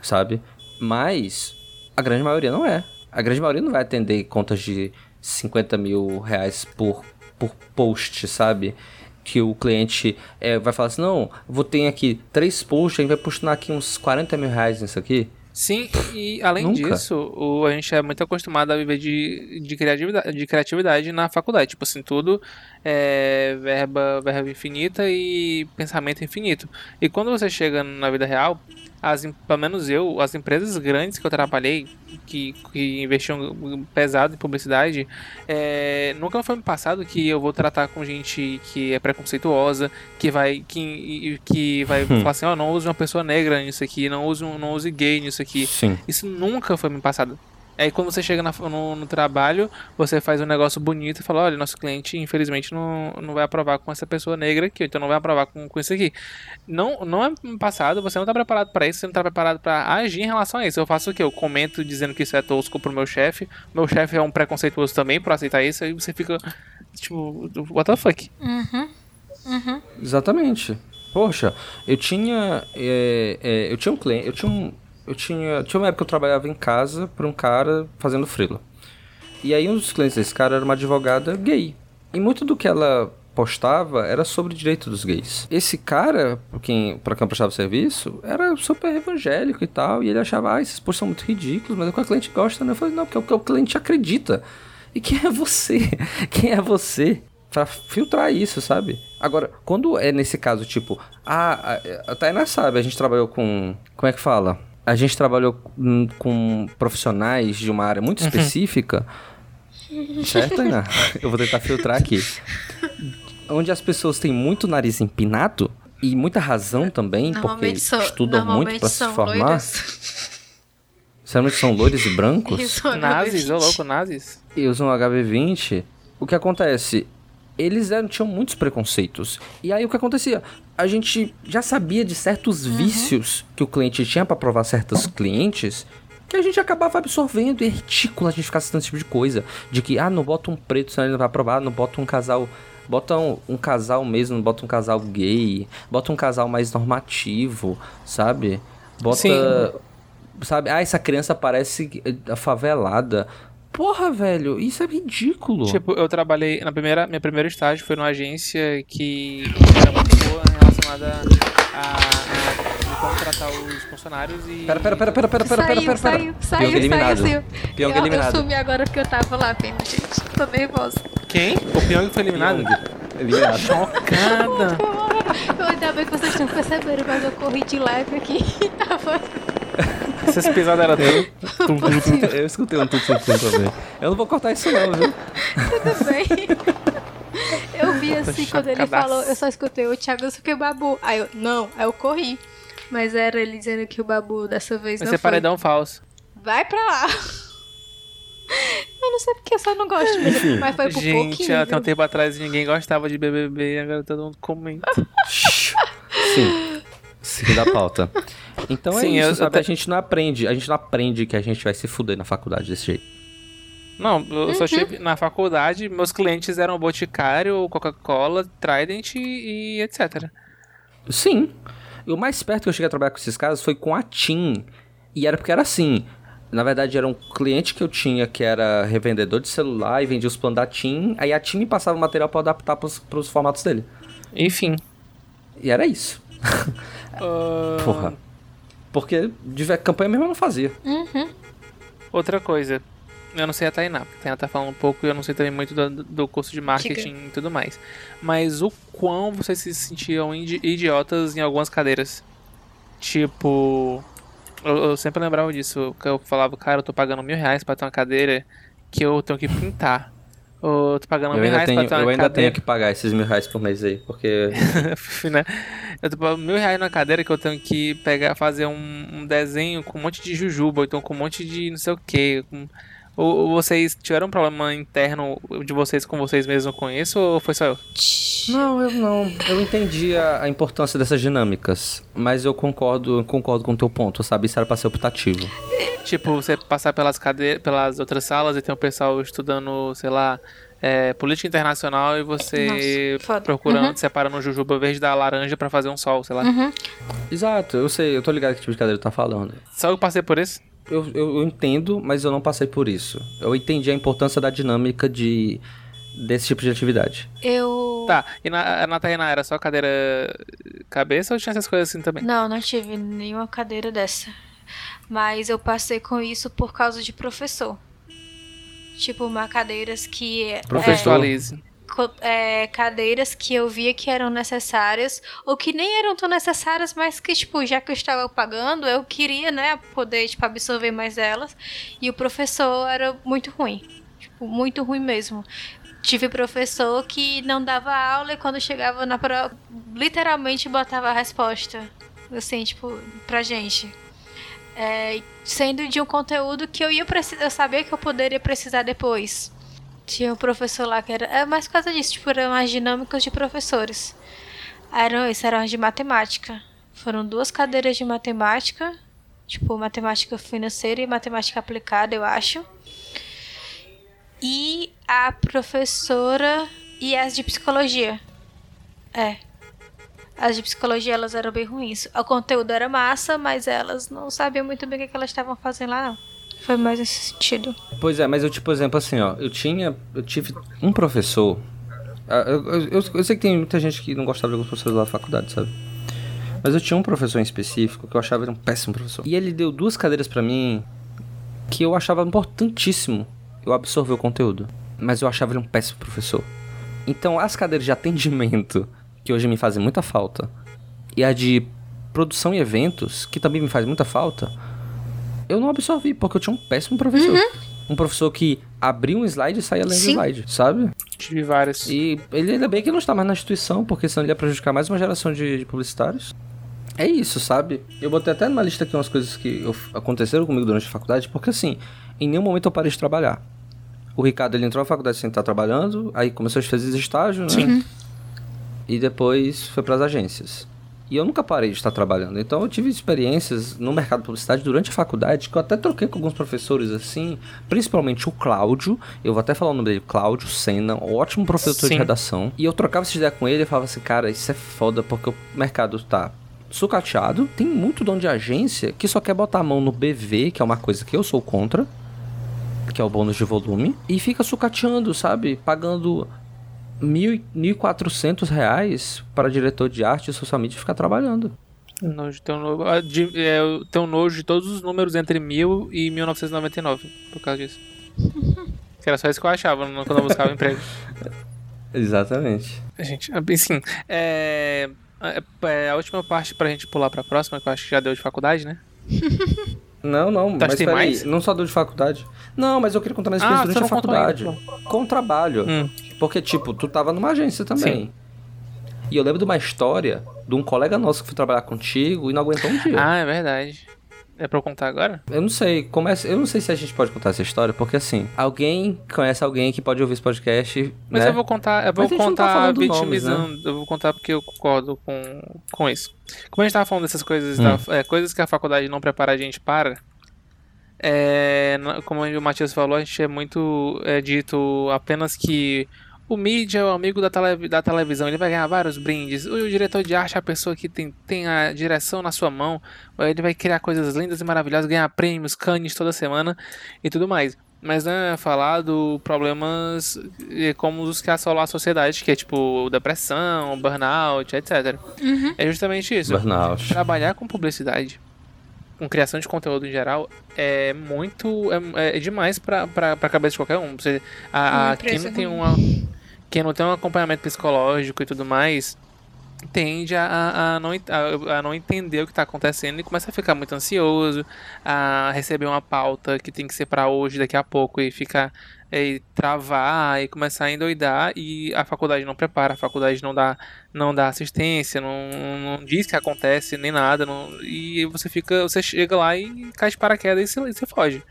sabe? Mas a grande maioria não é. A grande maioria não vai atender contas de 50 mil reais por, por post, sabe? Que o cliente é, vai falar assim, não, vou ter aqui três posts, a gente vai postar aqui uns 40 mil reais nisso aqui. Sim, e além Nunca. disso, o, a gente é muito acostumado a viver de, de, criatividade, de criatividade na faculdade. Tipo assim, tudo é verba, verba infinita e pensamento infinito. E quando você chega na vida real, as, pelo menos eu, as empresas grandes que eu trabalhei, que, que investiam pesado em publicidade, é, nunca foi me passado que eu vou tratar com gente que é preconceituosa, que vai que, que vai falar assim, ó, não use uma pessoa negra nisso aqui, não use um, não use gay nisso aqui. Sim. Isso nunca foi me passado. Aí quando você chega na- no, no trabalho, você faz um negócio bonito e fala, olha, nosso cliente infelizmente não, não vai aprovar com essa pessoa negra aqui, então não vai aprovar com, com isso aqui. Não, não é passado, você não tá preparado para isso, você não tá preparado para agir em relação a isso. Eu faço o quê? Eu comento dizendo que isso é tosco pro meu chefe, meu chefe é um preconceituoso também por aceitar isso, aí você fica tipo, what the fuck? Uhum. Uhum. Exatamente. Poxa, eu tinha. é, é, eu tinha um cliente. Eu tinha um. Eu tinha. Tinha uma época que eu trabalhava em casa pra um cara fazendo frila. E aí um dos clientes desse cara era uma advogada gay. E muito do que ela postava era sobre direito dos gays. Esse cara, pra quem, pra quem eu prestava serviço, era super evangélico e tal. E ele achava, ah, esses posts são muito ridículos, mas é o que o cliente gosta, né? Eu falei, não, porque é o que o cliente acredita. E quem é você? Quem é você pra filtrar isso, sabe? Agora, quando é nesse caso, tipo, ah, a, a Tainá sabe, a gente trabalhou com. Como é que fala? A gente trabalhou com, profissionais de uma área muito específica. Certo, Tainá? Eu vou tentar filtrar aqui. Onde as pessoas têm muito nariz empinado e muita razão também, porque são- estudam muito pra se formar. loiras. Geralmente são loiros e brancos. Nazis, ô louco, nazis. e usam HB20, o que acontece? Eles eram, tinham muitos preconceitos. E aí o que acontecia? A gente já sabia de certos Uhum. vícios que o cliente tinha pra provar certos clientes. Que a gente acabava absorvendo. E é ridículo a gente ficar citando esse tipo de coisa. De que, ah, não bota um preto, senão ele não vai aprovar. Não bota um casal. Bota um, um casal mesmo, não bota um casal gay. Bota um casal mais normativo, sabe? Bota. Sim. Sabe? Ah, essa criança parece favelada. Porra, velho, isso é ridículo. Tipo, eu trabalhei na primeira, minha primeira estágio foi numa agência que era muito relacionada a, a como tratar os funcionários e Pera, pera, pera, pera, pera, pera, pera, pera, pera. saiu, saiu, eliminado. saiu, saiu. Eu, eliminado. Eu sumi agora porque eu tava lá vendo, gente. Tô nervosa. Quem? O Pyong foi eliminado? Eliminado. Chocada. Eu, ainda bem que vocês não perceberam, mas eu corri de leve aqui e tava... Essas pisadas eram tudo. Eu escutei um tum tum tum também. Eu não vou cortar isso não, viu? Tudo bem. Eu vi assim, quando ele falou, eu só escutei o Thiago, eu que o Babu. Aí eu, não, aí eu corri. Mas era ele dizendo que o Babu dessa vez Vai não ser foi. paredão falso. Vai pra lá. Eu não sei porque eu só não gosto mesmo, mas foi por Gente, pouquinho. até um tempo atrás ninguém gostava de BBB, agora todo mundo comenta. Sim. Seguindo a pauta. Então é Sim, isso, eu- sabe? até- A gente não aprende. A gente não aprende que a gente vai se fuder na faculdade desse jeito. Não, eu Uhum. só tive na faculdade, meus clientes eram Boticário, Coca-Cola, Trident e, e etc. Sim. E o mais perto que eu cheguei a trabalhar com esses caras foi com a TIM. E era porque era assim. Na verdade, era um cliente que eu tinha que era revendedor de celular e vendia os planos da TIM. Aí a TIM me passava o material pra eu adaptar pros, pros formatos dele. Enfim. E era isso. ah, Porra. Porque de campanha mesmo eu não fazia. Outra coisa. Eu não sei a Tainá, porque a Tainá tá falando um pouco e eu não sei também muito do, do curso de marketing e tudo mais. Mas o quão vocês se sentiam idi- idiotas em algumas cadeiras? Tipo. Eu, eu sempre lembrava disso, que eu falava, cara, eu tô pagando mil reais pra ter uma cadeira que eu tenho que pintar. Ou eu tô pagando Eu mil reais tenho, pra ter uma eu ainda cadeira. tenho que pagar esses mil reais por mês aí. Porque. né? Eu tô pagando mil reais na cadeira que eu tenho que pegar, fazer um, um desenho com um monte de jujuba, ou então com um monte de não sei o que. Ou, ou vocês tiveram um problema interno de vocês com vocês mesmos com isso, ou foi só eu? Não, eu não. Eu entendi a, a importância dessas dinâmicas. Mas eu concordo, concordo com o teu ponto, sabe? Isso era pra ser optativo. Tipo, você passar pelas cadeiras, pelas outras salas e tem um pessoal estudando, sei lá, é, política internacional e você Nossa, procurando, separando o jujuba verde da laranja pra fazer um sol, sei lá. Exato, eu sei, eu tô ligado que tipo de cadeira tá falando. Só eu passei por isso? Eu, eu, eu entendo, mas eu não passei por isso. Eu entendi a importância da dinâmica de desse tipo de atividade. Eu. Tá, e na, na Tainá era só cadeira cabeça ou tinha essas coisas assim também? Não, não tive nenhuma cadeira dessa. Mas eu passei com isso por causa de professor. Tipo, uma cadeiras que. é- Professor. Contextualize. É, cadeiras que eu via que eram necessárias, ou que nem eram tão necessárias, mas que, tipo, já que eu estava pagando, eu queria, né, poder, tipo, absorver mais elas. E o professor era muito ruim. Tipo, muito ruim mesmo. Tive professor que não dava aula e quando chegava na prova, literalmente botava a resposta. Assim, tipo, pra gente. É, sendo de um conteúdo que eu ia precisar, eu sabia que eu poderia precisar depois. Tinha um professor lá que era. É mais por causa disso, tipo, eram as dinâmicas de professores. Eram, isso eram as de matemática. Foram duas cadeiras de matemática. Tipo, matemática financeira e matemática aplicada, eu acho. E a professora e as de psicologia. É. As de psicologia, elas eram bem ruins. O conteúdo era massa, mas elas não sabiam muito bem o que, elas estavam fazendo lá, não. Foi mais nesse sentido. Pois é, mas eu, tipo, exemplo assim, ó. Eu tinha. Eu tive um professor. Ah, eu, eu, eu, sei que tem muita gente que não gostava de alguns professores da faculdade, sabe? Mas eu tinha um professor em específico que eu achava ele um péssimo professor. E ele deu duas cadeiras para mim que eu achava importantíssimo eu absorver o conteúdo. Mas eu achava ele um péssimo professor. Então, as cadeiras de atendimento, que hoje me fazem muita falta, e a de produção e eventos, que também me faz muita falta, eu não absorvi, porque eu tinha um péssimo professor. Uhum. Um professor que abria um slide e saía lendo o slide, sabe? Tive vários. E ele ainda bem que não está mais na instituição, porque senão ele ia prejudicar mais uma geração de, de publicitários. É isso, sabe? Eu botei até numa lista aqui umas coisas que aconteceram comigo durante a faculdade, porque assim, em nenhum momento eu parei de trabalhar. O Ricardo ele entrou na faculdade sem estar trabalhando, aí começou a fazer estágio, né? Sim. E depois foi para as agências. E eu nunca parei de estar trabalhando. Então eu tive experiências no mercado de publicidade durante a faculdade, que eu até troquei com alguns professores assim, principalmente o Cláudio. Eu vou até falar o nome dele, Cláudio Senna, ótimo professor Sim. de redação. E eu trocava essa ideia com ele e falava assim, cara, isso é foda, porque o mercado tá sucateado. Tem muito dono de agência que só quer botar a mão no BV, que é uma coisa que eu sou contra, que é o bônus de volume, e fica sucateando, sabe? Pagando mil, 1.400 reais para diretor de arte e social media ficar trabalhando. Nojo, tem, um, de, é, tem um nojo de todos os números entre 1000 e 1999, por causa disso. que era só isso que eu achava quando eu buscava emprego. Exatamente. Gente, assim, é, é, a última parte pra gente pular pra próxima, que eu acho que já deu de faculdade, né? Não, não, tá, mas peraí, mais? não só deu de faculdade. Não, mas eu queria contar na experiência ah, durante a faculdade. Com trabalho. Hum. Porque, tipo, tu tava numa agência também. Sim. E eu lembro de uma história de um colega nosso que foi trabalhar contigo e não aguentou um dia. Ah, é verdade. É pra eu contar agora? Eu não sei. Começa... Eu não sei se a gente pode contar essa história, porque assim, alguém conhece alguém que pode ouvir esse podcast. Mas né? eu vou contar, eu vou tá contar tá vitimizando. Né? Eu vou contar porque eu concordo com, com isso. Como a gente tava falando dessas coisas, hum. da, é, coisas que a faculdade não prepara a gente para. É, como o Matias falou, a gente é muito é, dito apenas que o mídia é o amigo da, tele, da televisão, ele vai ganhar vários brindes. O diretor de arte é a pessoa que tem, tem a direção na sua mão. Ele vai criar coisas lindas e maravilhosas, ganhar prêmios, canes toda semana e tudo mais. Mas né, falar do problemas como os que assolam a sociedade, que é tipo depressão, burnout, etc. Uhum. É justamente isso. Burnout. Trabalhar com publicidade, com criação de conteúdo em geral, é muito. é, é demais pra, pra, pra cabeça de qualquer um. Você, a, a, quem não tem uma quem não tem um acompanhamento psicológico e tudo mais tende a, a, não, a, a não entender o que está acontecendo e começa a ficar muito ansioso, a receber uma pauta que tem que ser para hoje, daqui a pouco, e ficar e travar e começar a endoidar e a faculdade não prepara, a faculdade não dá, não dá assistência, não, não diz que acontece nem nada, não, e você fica, você chega lá e cai de paraquedas e você, você foge.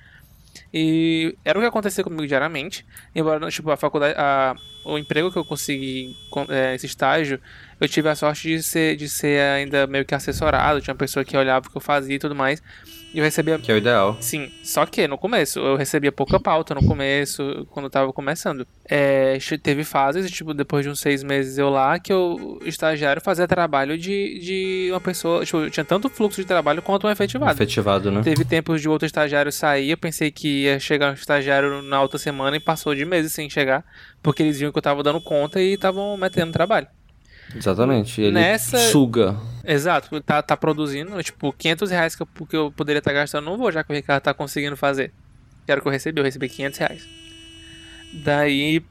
E era o que acontecia comigo diariamente. Embora, tipo, a faculdade, a, o emprego que eu consegui, é, esse estágio, eu tive a sorte de ser, de ser ainda meio que assessorado. Tinha uma pessoa que olhava o que eu fazia e tudo mais. E eu recebia. Que é o ideal. Sim. Só que no começo, eu recebia pouca pauta no começo, quando eu tava começando. É, teve fases, tipo, depois de uns seis meses eu lá, que eu, estagiário, fazia trabalho de, de uma pessoa. Tipo, tinha tanto fluxo de trabalho quanto um efetivado. Efetivado, né? Teve tempos de outro estagiário sair, eu pensei que ia chegar um estagiário na outra semana e passou de meses sem chegar, porque eles viam que eu tava dando conta e estavam metendo trabalho. Exatamente. Ele Nessa... suga. Exato. Tá, tá produzindo, tipo, 500 reais que eu, que eu poderia estar gastando, não vou, já que o Ricardo tá conseguindo fazer. Quero que eu recebi, eu recebi 500 reais. Daí,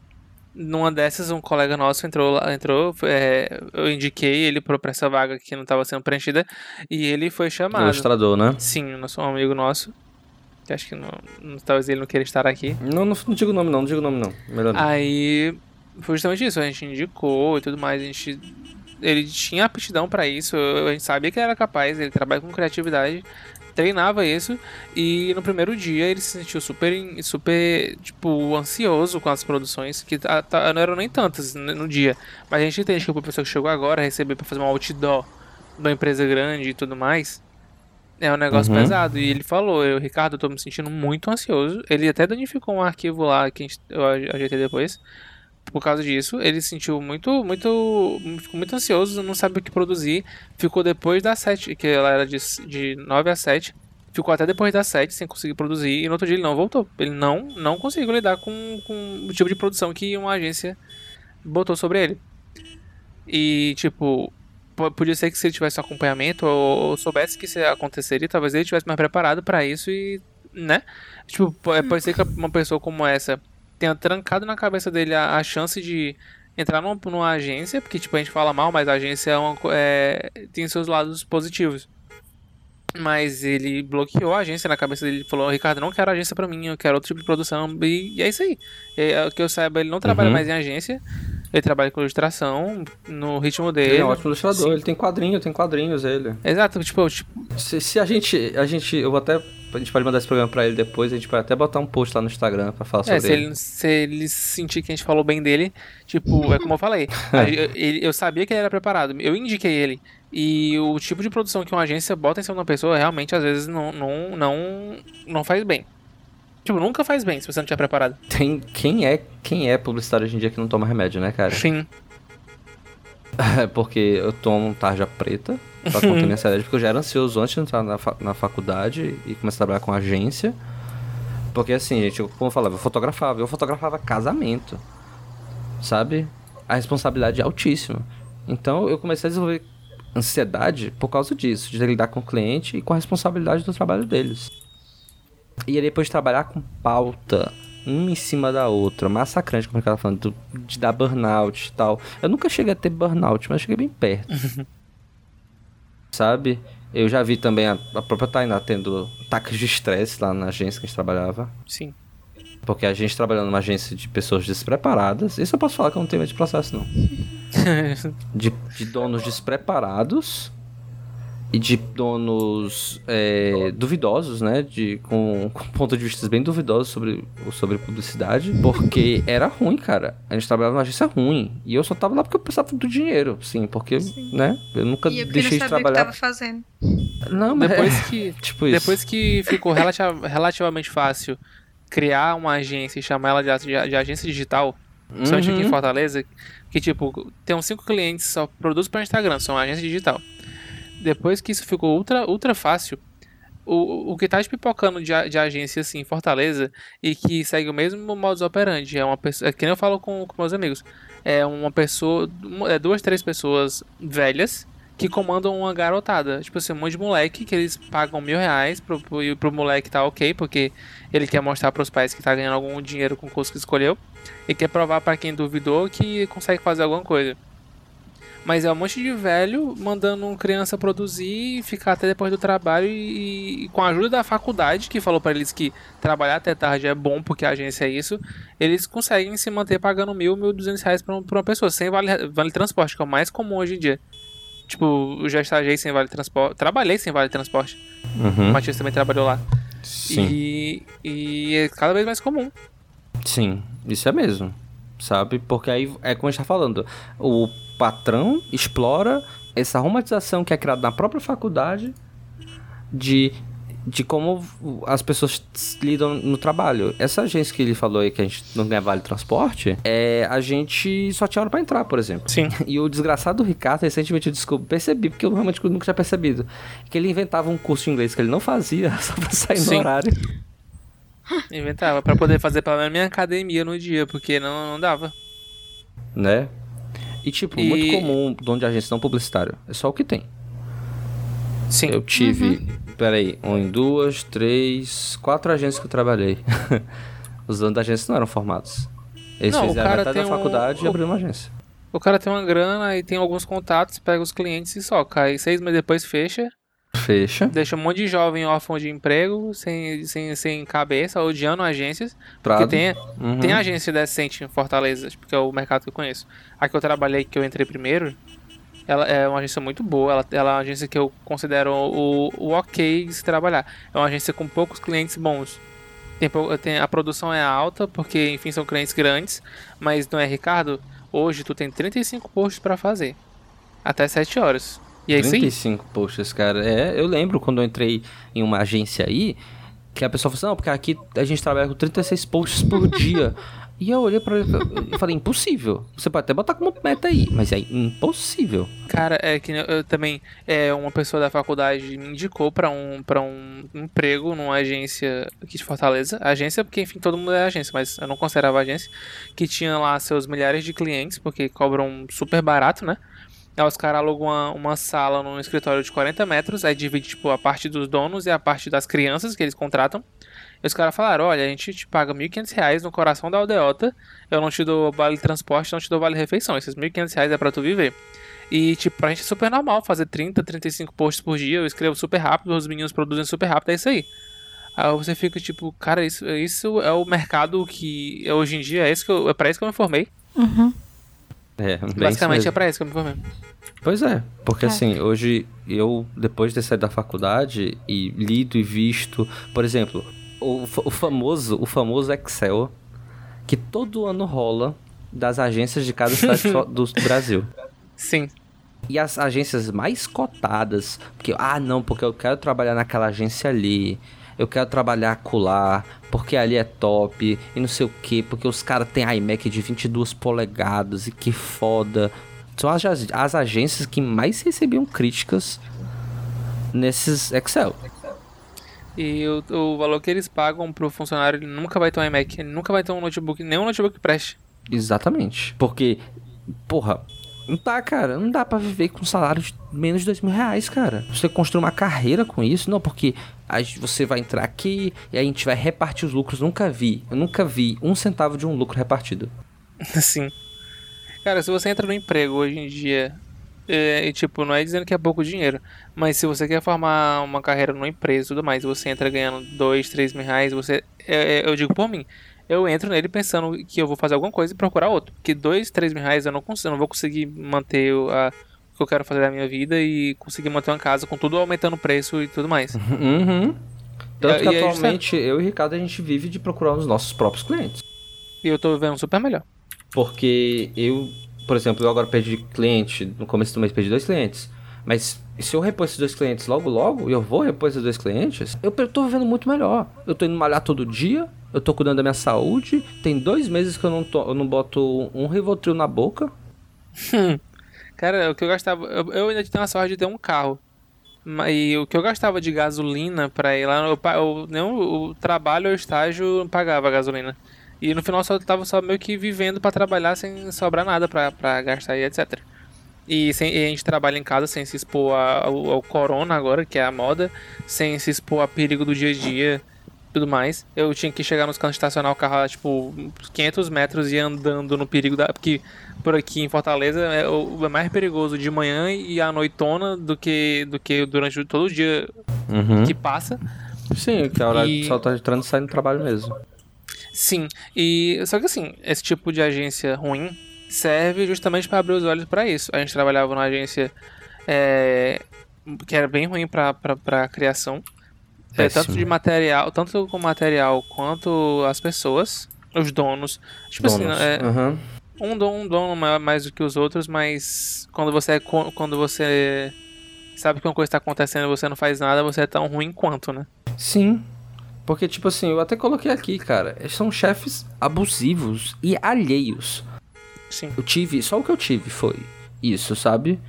numa dessas, um colega nosso entrou, entrou é, eu indiquei ele para essa vaga que não estava sendo preenchida e ele foi chamado. Ilustrador, né? Sim, nosso um amigo nosso. Que acho que não, não, talvez ele não queira estar aqui. Não, não, não digo o nome não, não digo o nome não. Melhor não. Aí foi justamente isso, a gente indicou e tudo mais, a gente ele tinha aptidão para isso, a gente sabia que ele era capaz, ele trabalha com criatividade, treinava isso e no primeiro dia ele se sentiu super super tipo ansioso com as produções que não eram nem tantas no dia, mas a gente entende que o professor que chegou agora receber para fazer um outdoor de uma empresa grande e tudo mais, é um negócio uhum. pesado. E ele falou, eu, Ricardo, eu tô me sentindo muito ansioso. Ele até danificou um arquivo lá que a gente, eu ajeitei depois por causa disso. Ele se sentiu muito, muito, ficou muito ansioso, não sabe o que produzir. Ficou depois das 7, que ela era de, de 9 a 7. Ficou até depois das 7 sem conseguir produzir. E no outro dia ele não voltou. Ele não, não conseguiu lidar com, com o tipo de produção que uma agência botou sobre ele. E, tipo, podia ser que se ele tivesse um acompanhamento ou, ou soubesse que isso aconteceria, talvez ele tivesse mais preparado para isso e, né? Tipo, pode ser que uma pessoa como essa tenha trancado na cabeça dele a, a chance de entrar numa, numa, agência, porque tipo, a gente fala mal, mas a agência é uma, é, tem seus lados positivos. Mas ele bloqueou a agência na cabeça dele. Falou: Ricardo, não quero agência pra mim, eu quero outro tipo de produção. E, e é isso aí. É, é, que eu saiba, ele não trabalha uhum. mais em agência. Ele trabalha com ilustração no ritmo dele. Ele é um ótimo ilustrador, Sim. ele tem quadrinho, tem quadrinhos ele. Exato, tipo, tipo... Se, se, a gente. A gente. Eu vou até. A gente pode mandar esse programa pra ele depois, a gente pode até botar um post lá no Instagram pra falar é, sobre se ele. ele. Se ele sentir que a gente falou bem dele, tipo, é como eu falei. eu, eu sabia que ele era preparado, eu indiquei ele. E o tipo de produção que uma agência bota em cima de uma pessoa realmente às vezes não, não, não, não faz bem. Tipo, nunca faz bem se você não tiver preparado. Tem quem é quem é publicitário hoje em dia que não toma remédio, né, cara? Sim. É porque eu tomo tarja preta pra conter minha ansiedade, porque eu já era ansioso antes de entrar na, fa na faculdade e começar a trabalhar com agência. Porque assim, gente, como eu falava, eu fotografava, eu fotografava casamento. Sabe? A responsabilidade é altíssima. Então eu comecei a desenvolver ansiedade por causa disso, de lidar com o cliente e com a responsabilidade do trabalho deles. E aí depois de trabalhar com pauta, uma em cima da outra, massacrante, como eu tava falando, de dar burnout e tal. Eu nunca cheguei a ter burnout, mas cheguei bem perto. Sabe? Eu já vi também a, a própria Tainá tendo ataques de estresse lá na agência que a gente trabalhava. Sim. Porque a gente trabalhando numa agência de pessoas despreparadas, isso eu posso falar que eu não tenho medo de processo, não. de, de donos despreparados e de donos é, duvidosos, né? De, com, com ponto de vista bem duvidosos sobre, sobre publicidade, porque era ruim, cara. A gente trabalhava numa agência ruim. E eu só tava lá porque eu precisava do dinheiro, sim, porque, sim. né? Eu nunca e deixei de trabalhar. O que tava fazendo. Não, mas depois é, que tipo isso. depois que ficou relativamente fácil criar uma agência e chamar ela de, de, de agência digital, principalmente uhum. aqui em uhum. Fortaleza, que tipo, tem uns cinco clientes só produz para Instagram, são agência digital. Depois que isso ficou ultra, ultra fácil, o, o que tá pipocando de, de agência assim em Fortaleza e que segue o mesmo modus operandi, é uma pessoa, é que nem eu falo com, com meus amigos, é uma pessoa, é duas, três pessoas velhas que comandam uma garotada. Tipo assim, um monte de moleque que eles pagam mil reais pro, pro, pro moleque tá ok, porque ele quer mostrar pros pais que tá ganhando algum dinheiro com o curso que escolheu. E quer provar para quem duvidou que consegue fazer alguma coisa. Mas é um monte de velho mandando criança produzir, ficar até depois do trabalho e, e com a ajuda da faculdade, que falou para eles que trabalhar até tarde é bom porque a agência é isso, eles conseguem se manter pagando mil, mil duzentos reais pra, uma pessoa, sem vale, vale transporte, que é o mais comum hoje em dia. Tipo, eu já estagiei sem vale transporte. Trabalhei sem vale transporte. Uhum. O Matias também trabalhou lá. Sim. E, e é cada vez mais comum. Sim, isso é mesmo. Sabe? Porque aí é como a gente tá falando. O patrão explora essa romantização que é criada na própria faculdade de de como as pessoas lidam no trabalho. Essa agência que ele falou aí que a gente não ganha vale transporte, é a gente só tinha hora pra entrar, por exemplo. Sim. E o desgraçado do Ricardo, recentemente eu descobri, percebi, porque eu realmente nunca tinha percebido, que ele inventava um curso de inglês que ele não fazia só pra sair Sim. no horário. Inventava, pra poder fazer pela minha academia no dia, porque não, não dava. Né? E tipo, e... muito comum dono de agência não publicitário. É só o que tem. Sim. Eu tive, uhum. peraí, um, duas, três, quatro agências que eu trabalhei. Os donos da agência não eram formados. Eles não, fizeram metade da faculdade um... e abriram uma agência. O cara tem uma grana e tem alguns contatos, pega os clientes e só cai. Seis meses depois fecha. Fecha. Deixa um monte de jovem órfão de emprego, sem, sem, sem cabeça, odiando agências. Prado. Porque tem, uhum. tem agência decente em Fortaleza, porque é o mercado que eu conheço. A que eu trabalhei, que eu entrei primeiro, ela é uma agência muito boa, ela, ela é uma agência que eu considero o, o ok de se trabalhar. É uma agência com poucos clientes bons. Tem, tem, a produção é alta, porque enfim são clientes grandes, mas não é Ricardo? Hoje tu tem 35 posts para fazer. Até 7 horas. E é 35 posts, cara. É, eu lembro quando eu entrei em uma agência aí, Que a pessoa falou assim, não, porque aqui a gente trabalha com 36 posts por dia. E eu olhei pra ele e falei, impossível. Você pode até botar como meta aí, mas é impossível. Cara, é que eu também é uma pessoa da faculdade me indicou para um para um emprego numa agência aqui de Fortaleza. Agência porque enfim, todo mundo é agência, mas eu não considerava agência, que tinha lá seus milhares de clientes, porque cobram super barato, né? Aí os caras alugam uma, uma sala num escritório de 40 metros, aí divide tipo a parte dos donos e a parte das crianças que eles contratam. E os caras falaram: olha, a gente te paga R$ 1.500 no coração da aldeota, eu não te dou vale transporte, não te dou vale refeição. Esses R$ 1.500 é pra tu viver. E, tipo, pra gente é super normal fazer 30, 35 posts por dia. Eu escrevo super rápido, os meninos produzem super rápido, é isso aí. Aí você fica tipo, cara, isso, isso é o mercado que hoje em dia é, isso que eu, é pra isso que eu me formei. Uhum. É, Basicamente é pra isso que eu me formei. Pois é, porque é. assim, hoje eu, depois de sair da faculdade e lido e visto, por exemplo, o, o famoso, o famoso Excel que todo ano rola das agências de cada cidade do Brasil. Sim. E as agências mais cotadas, porque ah, não, porque eu quero trabalhar naquela agência ali, eu quero trabalhar acolá, porque ali é top, e não sei o que, porque os caras têm iMac de 22 polegadas e que foda. São as, as agências que mais recebiam críticas nesses Excel. E o, o valor que eles pagam pro funcionário, ele nunca vai ter um iMac, ele nunca vai ter um notebook, nenhum notebook preste. Exatamente. Porque, porra, não dá, cara. Não dá para viver com salário de menos de dois mil reais, cara. Você construir uma carreira com isso, não, porque você vai entrar aqui e a gente vai repartir os lucros. Nunca vi, eu nunca vi um centavo de um lucro repartido. Sim. Cara, se você entra no emprego hoje em dia é, tipo, não é dizendo que é pouco dinheiro, mas se você quer formar uma carreira numa empresa e tudo mais, você entra ganhando 2, 3 mil reais, você. É, é, eu digo por mim, eu entro nele pensando que eu vou fazer alguma coisa e procurar outro. Porque 2, 3 mil reais eu não consigo, eu não vou conseguir manter a, o que eu quero fazer da minha vida e conseguir manter uma casa com tudo aumentando o preço e tudo mais. Uhum. Tanto que e, atualmente e eu e o Ricardo a gente vive de procurar os nossos próprios clientes. E eu tô vivendo super melhor. Porque eu por exemplo, eu agora perdi cliente, no começo do mês perdi dois clientes. Mas se eu repor esses dois clientes logo, logo, e eu vou repor esses dois clientes, eu tô vivendo muito melhor. Eu tô indo malhar todo dia, eu tô cuidando da minha saúde. Tem dois meses que eu não, tô, eu não boto um Rivotril na boca. Cara, o que eu gastava. Eu, eu, ainda tenho a sorte de ter um carro. E o que eu gastava de gasolina pra ir lá, eu, eu, nem o, o trabalho ou estágio pagava gasolina. E no final só tava só meio que vivendo para trabalhar sem sobrar nada para gastar e etc. E, sem, e, a gente trabalha em casa sem se expor ao, ao, corona agora, que é a moda, sem se expor a perigo do dia a dia tudo mais. Eu tinha que chegar nos cantos estacionar o carro, tipo, 500 metros e andando no perigo da. Porque por aqui em Fortaleza é, o, é mais perigoso de manhã e à noitona do que, do que durante todo o dia uhum. que passa. Sim, que a hora e... só tá entrando e saindo do trabalho mesmo. Sim, e só que assim, esse tipo de agência ruim serve justamente para abrir os olhos para isso. A gente trabalhava numa agência é, que era bem ruim para criação, é, tanto de material, tanto com material quanto as pessoas, os donos. Tipo assim, donos. assim, é, uhum. um dono, um dono maior mais do que os outros, mas quando você é quando você sabe que uma coisa está acontecendo e você não faz nada, você é tão ruim quanto, né? Sim, porque, tipo assim, eu até coloquei aqui, cara. São chefes abusivos e alheios. Sim. Eu tive, só o que eu tive foi isso, sabe?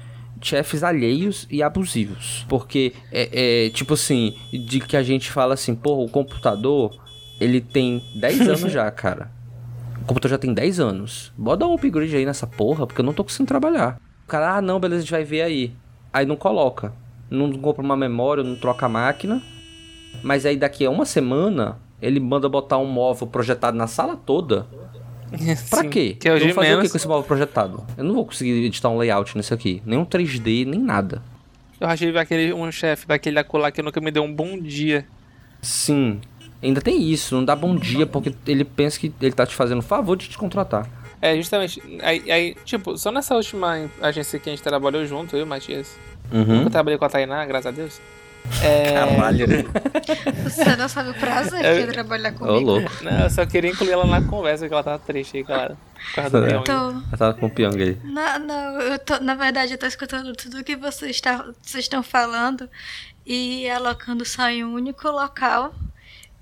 Chefes alheios e abusivos. Porque é, é tipo assim, de que a gente fala assim, pô, o computador, ele tem 10 anos já, cara. O computador já tem 10 anos. Bota um upgrade aí nessa porra, porque eu não tô conseguindo trabalhar. O cara, ah, não, beleza, a gente vai ver aí. Aí não coloca. Não compra uma memória, não troca a máquina. Mas aí daqui a uma semana ele manda botar um móvel projetado na sala toda. Pra quê? Que é eu vou fazer menos... o que com esse móvel projetado? Eu não vou conseguir editar um layout nisso aqui. Nem um 3D, nem nada. Eu achei aquele um chefe daquele acolá que nunca me deu um bom dia. Sim. Ainda tem isso, não dá bom dia porque ele pensa que ele tá te fazendo favor de te contratar. É, justamente. Aí, aí, tipo, só nessa última agência que a gente trabalhou junto, eu e o Matias. Uhum. Nunca trabalhei com a Tainá, graças a Deus. É... Caralho. Você não sabe o prazer que é trabalhar comigo. Ô, louco. Não, eu só queria incluir ela na conversa, porque ela tava triste aí, claro. Por causa do Pyong. Tô... Ela tava com o Pyong aí. Não, não, eu tô, na verdade eu tô escutando tudo que vocês, está, vocês estão falando e alocando só em um único local.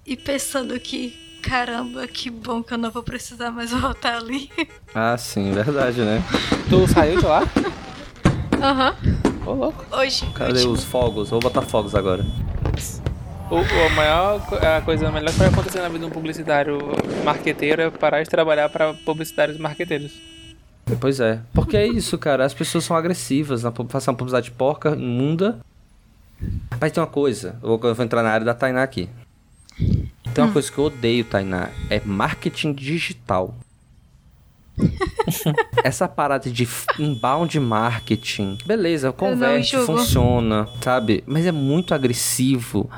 e pensando que, caramba, que bom que eu não vou precisar mais voltar ali. Ah, sim, verdade, né? Tu saiu de lá? Aham. Ô, louco. Hoje. Cadê último. os fogos? Vou botar fogos agora. O, o maior, a coisa melhor que vai acontecer na vida de um publicitário marqueteiro é parar de trabalhar para publicitários marqueteiros. Pois é. Porque é isso, cara. As pessoas são agressivas, na fazem uma publicidade porca, imunda. Mas tem uma coisa, eu vou, eu vou entrar na área da Tainá aqui. Tem uma coisa que eu odeio, Tainá, é marketing digital. Essa parada de inbound marketing, beleza, converte, funciona, sabe? Mas é muito agressivo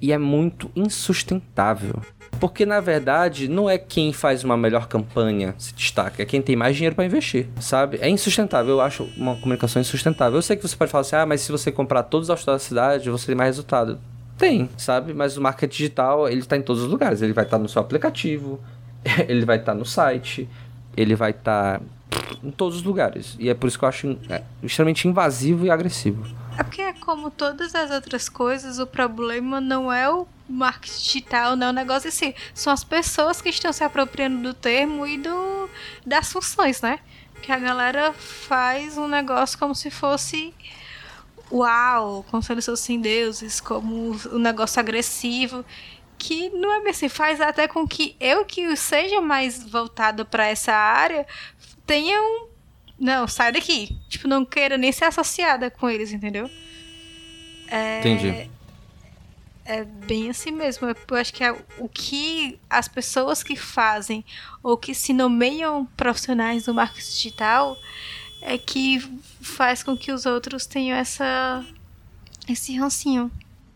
e é muito insustentável. Porque na verdade não é quem faz uma melhor campanha se destaca, é quem tem mais dinheiro pra investir, sabe? É insustentável, eu acho uma comunicação insustentável. Eu sei que você pode falar assim: "Ah, mas se você comprar todos os da cidade, você tem mais resultado". Tem, sabe? Mas o marketing digital, ele tá em todos os lugares. Ele vai estar no seu aplicativo, ele vai estar no site, ele vai estar em todos os lugares. E é por isso que eu acho é, extremamente invasivo e agressivo. É porque, como todas as outras coisas, o problema não é o marketing digital, não é o negócio assim. São as pessoas que estão se apropriando do termo e do, das funções, né? Que a galera faz um negócio como se fosse uau, como se eles fossem deuses, como um negócio agressivo. Que não é bem assim, faz até com que eu que seja mais voltada para essa área tenha um não, sai daqui. Tipo, não queira nem ser associada com eles, entendeu? É, Entendi. É bem assim mesmo. Eu acho que é o que as pessoas que fazem ou que se nomeiam profissionais do marketing digital é que faz com que os outros tenham essa esse rancinho.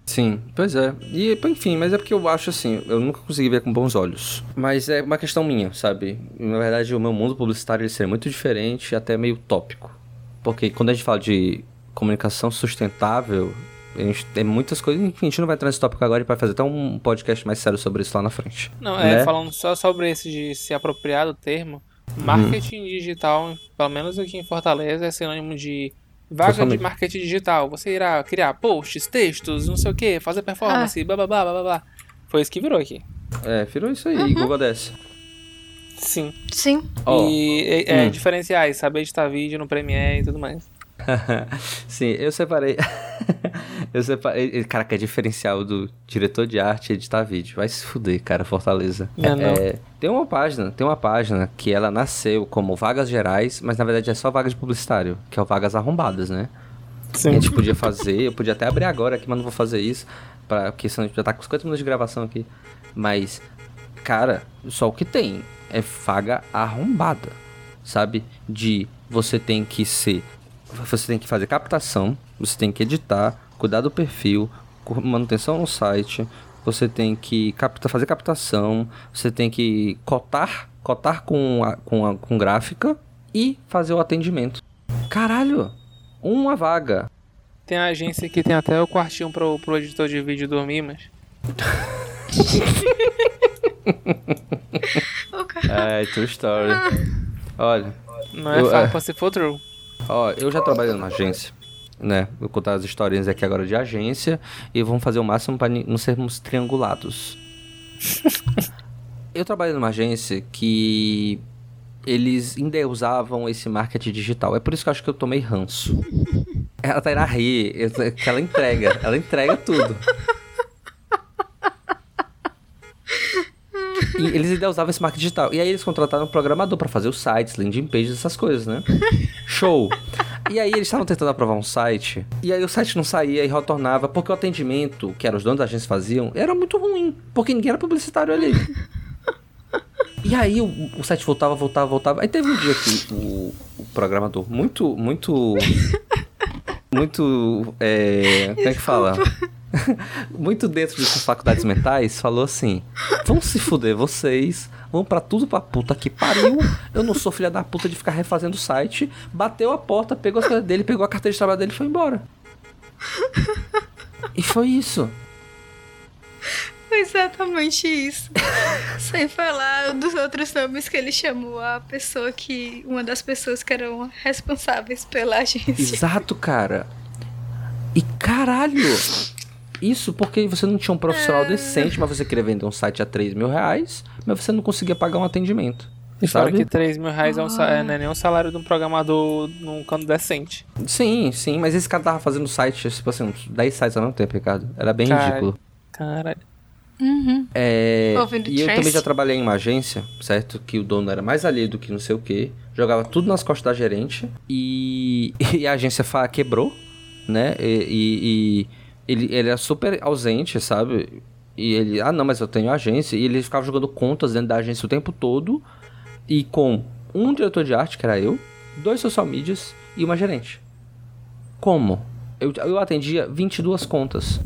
Sim, pois é. E, enfim, mas é porque eu acho assim, eu nunca consegui ver com bons olhos. Mas é uma questão minha, sabe? Na verdade, o meu mundo publicitário ele seria muito diferente e até meio tópico. Porque quando a gente fala de comunicação sustentável, a gente tem muitas coisas. Enfim, a gente não vai entrar nesse tópico agora e vai fazer até um podcast mais sério sobre isso lá na frente. Não, é Né? falando só sobre esse de se apropriar do termo, marketing digital, pelo menos aqui em Fortaleza, é sinônimo de vaga de Totalmente. marketing digital. Você irá criar posts, textos, não sei o que, fazer performance, blá blá blá blá blá blá. Foi isso que virou aqui. É, virou isso aí, Google Desce. Sim. Sim. Ó, e é, é, hum. diferenciais, saber editar vídeo no Premiere e tudo mais. Sim, eu separei. eu separei. Caraca, é diferencial do diretor de arte editar vídeo. Vai se fuder, cara, Fortaleza. Não é não. É, tem uma página, tem uma página que ela nasceu como vagas gerais, mas na verdade é só vagas de publicitário, que é o vagas arrombadas, né? Sim. A gente podia fazer, eu podia até abrir agora aqui, mas não vou fazer isso, pra, porque senão a gente já tá com 50 minutos de gravação aqui. Mas, cara, só o que tem é vaga arrombada, sabe? De você tem que ser. Você tem que fazer captação, você tem que editar, cuidar do perfil, manutenção no site, você tem que capta, fazer captação, você tem que cotar, cotar com, a, com, a, com gráfica e fazer o atendimento. Caralho! Uma vaga. Tem a agência que tem até o quartinho pro, pro editor de vídeo dormir, mas. É, true story. Olha, Não é Eu- fácil é. pra ser for true. Ó, eu já trabalhei numa agência, né? Vou contar as historinhas aqui agora de agência e vamos fazer o máximo para não sermos triangulados. eu trabalhei numa agência que eles endeusavam esse marketing digital. É por isso que eu acho que eu tomei ranço. Ela tá indo a rir, que ela entrega, ela entrega tudo. E eles ainda usavam esse marketing digital. E aí eles contrataram um programador pra fazer os sites, landing pages, essas coisas, né? Show! E aí eles estavam tentando aprovar um site, e aí o site não saía e retornava, porque o atendimento que eram os donos da agência faziam era muito ruim, porque ninguém era publicitário ali. E aí o, o site voltava, voltava, voltava. Aí teve um dia que o, o programador, muito, muito. Muito. É, como é que fala? muito dentro de suas faculdades mentais, falou assim: Vão se fuder vocês, vão pra tudo pra puta que pariu. Eu não sou filha da puta de ficar refazendo o site. Bateu a porta, pegou as coisas dele, pegou a carteira de trabalho dele e foi embora. E foi isso. Exatamente isso. Sem falar dos outros nomes que ele chamou a pessoa que. Uma das pessoas que eram responsáveis pela agência. Exato, cara. E caralho! Isso porque você não tinha um profissional decente, mas você queria vender um site a 3 mil reais, mas você não conseguia pagar um atendimento. E fora sabe? que 3 mil reais é um, sa- não é nem um salário de um programador num canto decente. Sim, sim, mas esse cara tava fazendo site, tipo assim, uns 10 sites ao mesmo tempo, Ricardo. Era bem ridículo. Caralho. Uhum. É, e eu também já trabalhei em uma agência, certo? Que o dono era mais alheio do que não sei o que. Jogava tudo nas costas da gerente. E, e a agência quebrou, né? E, e- e ele, ele era super ausente, sabe? E ele, ah não, mas eu tenho agência. E ele ficava jogando contas dentro da agência o tempo todo. E com um diretor de arte, que era eu, dois social medias e uma gerente. Como? Eu, eu atendia 22 contas.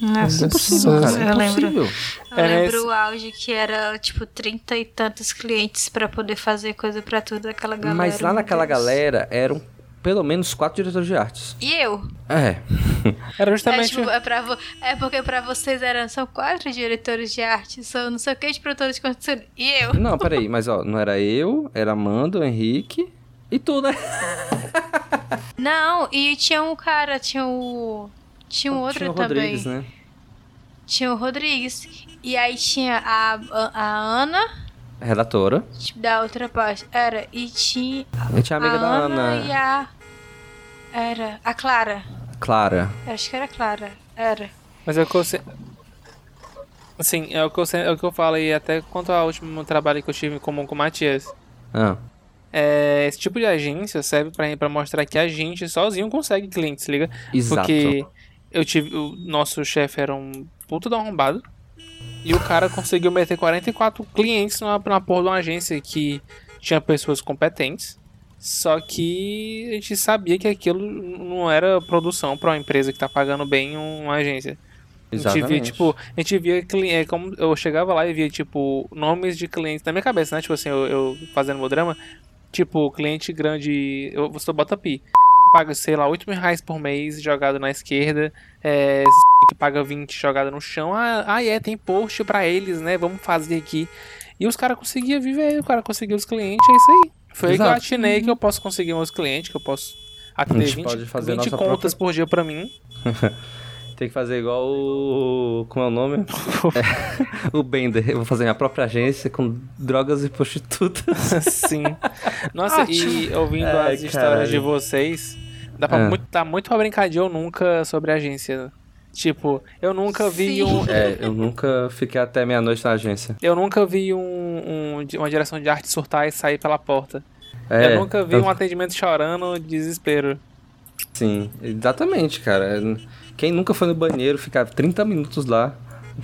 Nossa, Impossível, cara. eu lembro. Impossível. Eu É lembro nesse- o auge que era, tipo, trinta e tantos clientes pra poder fazer coisa pra toda aquela galera. Mas lá naquela Deus. galera eram pelo menos quatro diretores de artes. E eu? É. Era É, justamente. tipo, é, pra vo- é porque pra vocês eram, são quatro diretores de arte, são não sei o que de produtores de conteúdo. E eu? Não, peraí, mas ó, não era eu, era Amanda, o Henrique e tu, né? Não, e tinha um cara, tinha o. Tinha um outro Tinha o também. Rodrigues, né? Tinha o Rodrigues. E aí tinha a, a, a Ana, Redatora. da outra parte. Era. E tinha. E tinha a amiga a da Ana, e a. Era. A Clara. Clara. Acho que era a Clara. Era. Mas é o que eu. Se... Sim, é o que eu, se- é o que eu falo aí, até quanto ao último trabalho que eu tive em comum com o Matias. Ah, É, esse tipo de agência serve pra, pra mostrar que a gente sozinho consegue clientes, liga? exato. Porque eu tive. O nosso chefe era um puto do arrombado. E o cara conseguiu meter 44 clientes na, na porra de uma agência que tinha pessoas competentes. Só que a gente sabia que aquilo não era produção pra uma empresa que tá pagando bem uma agência. A gente via, Exatamente. tipo, a gente via cli- é, como eu chegava lá e via, tipo, nomes de clientes na minha cabeça, né? Tipo assim, eu, eu fazendo meu drama, tipo, cliente grande, eu sou Botapi, paga, sei lá, 8 mil reais por mês jogado na esquerda, é, que paga 20 jogado no chão, ah, ah é, tem post pra eles, né? Vamos fazer aqui. E os caras conseguiam viver, o cara conseguiu os clientes, é isso aí. Foi aí que eu Exato. atinei que eu posso conseguir meus clientes, que eu posso atender gente 20, pode fazer 20 nossa contas própria- por dia pra mim. Tem que fazer igual o. Como é o nome? É, o Bender. Eu vou fazer minha própria agência com drogas e prostitutas. Sim. Nossa, e ouvindo Ai, as histórias caralho. de vocês, dá pra Ah. muito, tá muito pra brincar de eu nunca sobre agência. Tipo, eu nunca vi Sim. um. É, eu nunca fiquei até meia-noite na agência. Eu nunca vi um, um- uma direção de arte surtar e sair pela porta. É, eu nunca vi um atendimento chorando de desespero. Sim, exatamente, cara. Quem nunca foi no banheiro ficar 30 minutos lá,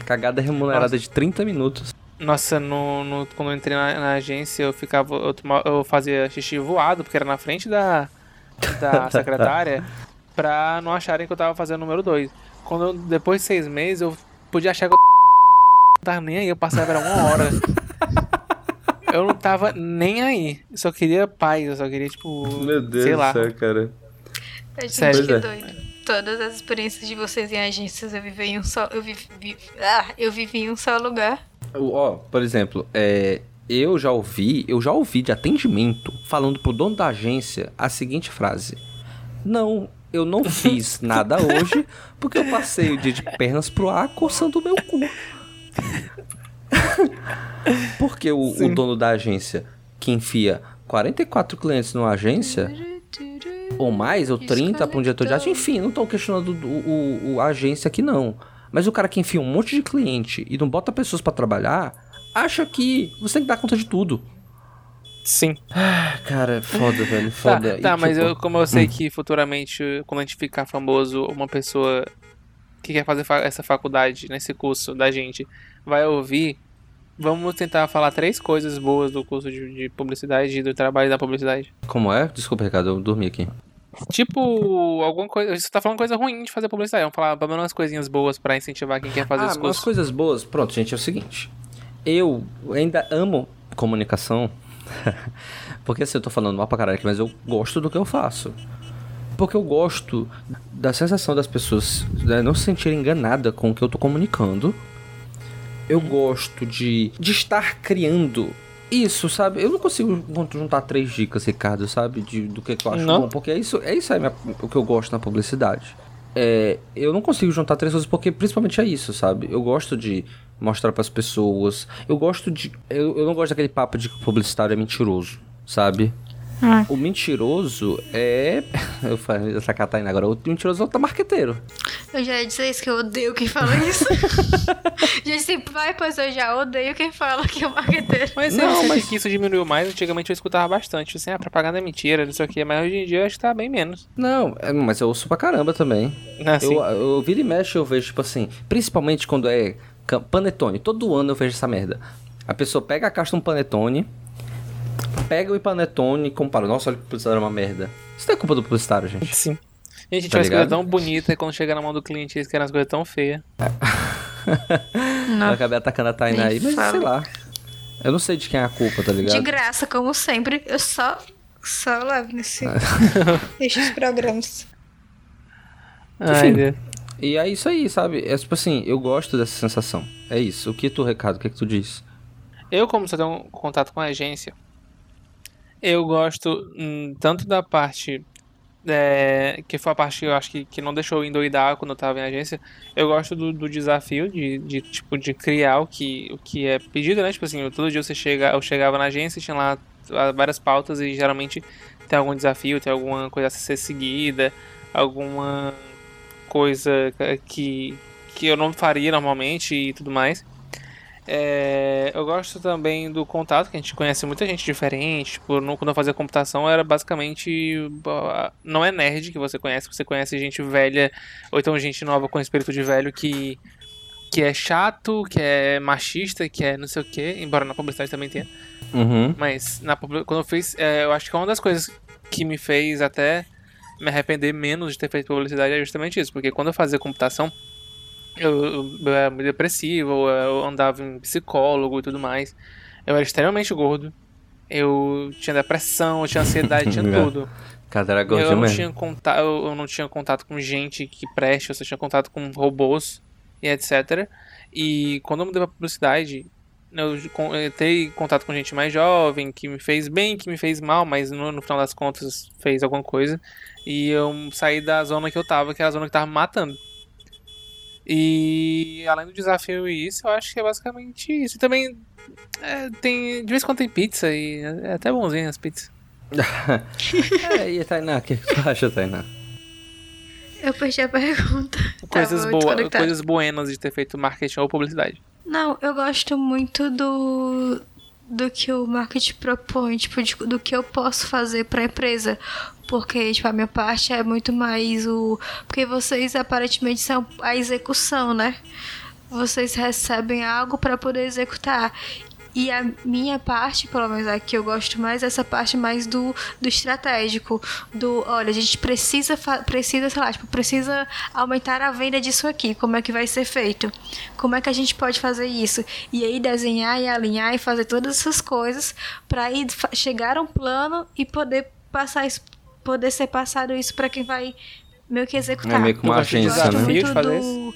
cagada remunerada Nossa. de 30 minutos. Nossa, no, no- quando eu entrei na, na agência, eu ficava. Eu, eu fazia xixi voado, porque era na frente da, da secretária, pra não acharem que eu tava fazendo o número 2. Quando eu- depois de seis meses, eu podia achar que eu não tava nem aí, eu passava era uma hora. Eu não tava nem aí. Eu só queria paz, eu só queria, tipo. sei lá. cara. Gente, Sério. que é. doido. Todas as experiências de vocês em agências eu vivi em um só. Eu vivi, vi- ah, eu vivi em um só lugar. Ó, por exemplo, é, eu já ouvi, eu já ouvi de atendimento falando pro dono da agência a seguinte frase: Não, eu não fiz nada hoje porque eu passei o dia de pernas pro ar coçando o meu cu. porque o, o dono da agência que enfia 44 clientes numa agência ou mais, ou 30 para um diretor de arte, enfim, não estão questionando o, o- o- a agência aqui não. Mas o cara que enfia um monte de cliente e não bota pessoas pra trabalhar, acha que você tem que dar conta de tudo. Sim. Ah, cara, é foda, velho, Tá, foda. tá E, mas tipo, eu, como eu sei que futuramente, quando a gente ficar famoso, uma pessoa que quer fazer fa- essa faculdade, nesse curso da gente, vai ouvir, vamos tentar falar três coisas boas do curso de, de publicidade e do trabalho da publicidade. Como é? Desculpa, Ricardo, eu dormi aqui. Tipo, alguma coisa. Você tá falando coisa ruim de fazer publicidade. Vamos falar pelo menos umas coisinhas boas pra incentivar quem quer fazer ah, esse mas curso. coisas boas. Pronto, gente, é o seguinte. Eu ainda amo comunicação. Porque assim, eu tô falando mal pra caralho aqui, mas eu gosto do que eu faço. Porque eu gosto da sensação das pessoas né, não se sentirem enganadas com o que eu tô comunicando. Eu gosto de, de estar criando isso, sabe? Eu não consigo juntar três dicas, Ricardo, sabe? De, do que, eu acho Não? bom. Porque é isso, é isso aí minha- o que eu gosto na publicidade. é, eu não consigo juntar três coisas porque principalmente é isso, sabe? Eu gosto de mostrar para as pessoas. Eu gosto de. Eu, eu não gosto daquele papo de que o publicitário é mentiroso, sabe? Ah. O mentiroso é. Eu falei essa Catarina agora. O mentiroso é o marqueteiro. Eu já ia dizer isso, que eu odeio quem fala isso. já disse, vai, pois eu já odeio quem fala que é marqueteiro. Mas Não, eu sei mas- que isso diminuiu mais. Antigamente eu escutava bastante. Assim, a propaganda é mentira, não sei o quê. Mas hoje em dia eu acho que tá bem menos. Não, é, mas eu ouço pra caramba também. Assim, Eu, eu vira e mexe, eu vejo, tipo assim, principalmente quando é panetone. Todo ano eu vejo essa merda. A pessoa pega a caixa de um panetone, pega o panetone e compara. Nossa, olha que o publicitário é uma merda. Isso não é culpa do publicitário, gente. Sim. Gente, a gente Tá faz coisa tão bonita e quando chega na mão do cliente eles querem as coisas tão feias. Eu acabei atacando a Tainá aí, mas fala. sei lá. Eu não sei de quem é a culpa, tá ligado? De graça, como sempre, eu só, só levo nesse, nesses programas. Ai, Enfim. Deus. E é isso aí, sabe? É tipo assim, eu gosto dessa sensação. É isso. O que tu, Recado, o que, é que tu diz? Eu, como só tenho um contato com a agência, eu gosto hum, tanto da parte. É, que foi a parte que eu acho que, que não deixou endoidar quando eu tava em agência. Eu gosto do, do desafio de, de, tipo, de criar o que, o que é pedido, né? Tipo assim, todo dia você chega, eu chegava na agência tinha lá várias pautas e geralmente tem algum desafio, tem alguma coisa a ser seguida, alguma coisa que, que eu não faria normalmente e tudo mais. É, eu gosto também do contato, que a gente conhece muita gente diferente. Tipo, no- quando eu fazia computação era basicamente. Não é nerd que você conhece, você conhece gente velha, ou então gente nova com espírito de velho que, que é chato, que é machista, que é não sei o que, embora na publicidade também tenha. Uhum. Mas na, quando eu fiz, é, eu acho que uma das coisas que me fez até me arrepender menos de ter feito publicidade é justamente isso, porque quando eu fazia computação, eu, eu, eu era muito depressivo, eu, eu andava em psicólogo e tudo mais. Eu era extremamente gordo. Eu tinha depressão, eu tinha ansiedade, tinha É. tudo. Cara, era Eu gordinho não, mesmo. tinha contato, eu eu não tinha contato com gente que preste, eu só tinha contato com robôs e etc. E quando eu mudei pra publicidade, eu eu entrei contato com gente mais jovem, que me fez bem, que me fez mal, mas no, no final das contas fez alguma coisa. E eu saí da zona que eu tava, que era a zona que tava me matando. E além do desafio e isso, eu acho que é basicamente isso. E também é, tem. De vez em quando tem pizza e é até bonzinho as pizzas. É, e a Tainá, o que tu acha, Tainá? Eu perdi a pergunta. Coisas, boas, desconectada. coisas buenas de ter feito marketing ou publicidade. Não, eu gosto muito do do que o marketing propõe, tipo, de- do que eu posso fazer pra empresa. Porque, tipo, a minha parte é muito mais o. Porque vocês aparentemente são a execução, né? Vocês recebem algo pra poder executar. E a minha parte, pelo menos a que eu gosto mais, é essa parte mais do, do estratégico. Do, olha, a gente precisa, precisa, sei lá, tipo, precisa aumentar a venda disso aqui. Como é que vai ser feito? Como é que a gente pode fazer isso? E aí desenhar e alinhar e fazer todas essas coisas para fa- chegar a um plano e poder passar isso, poder ser passado isso para quem vai meio que executar. É meio que uma Eu gosto de agência, né? fazer do...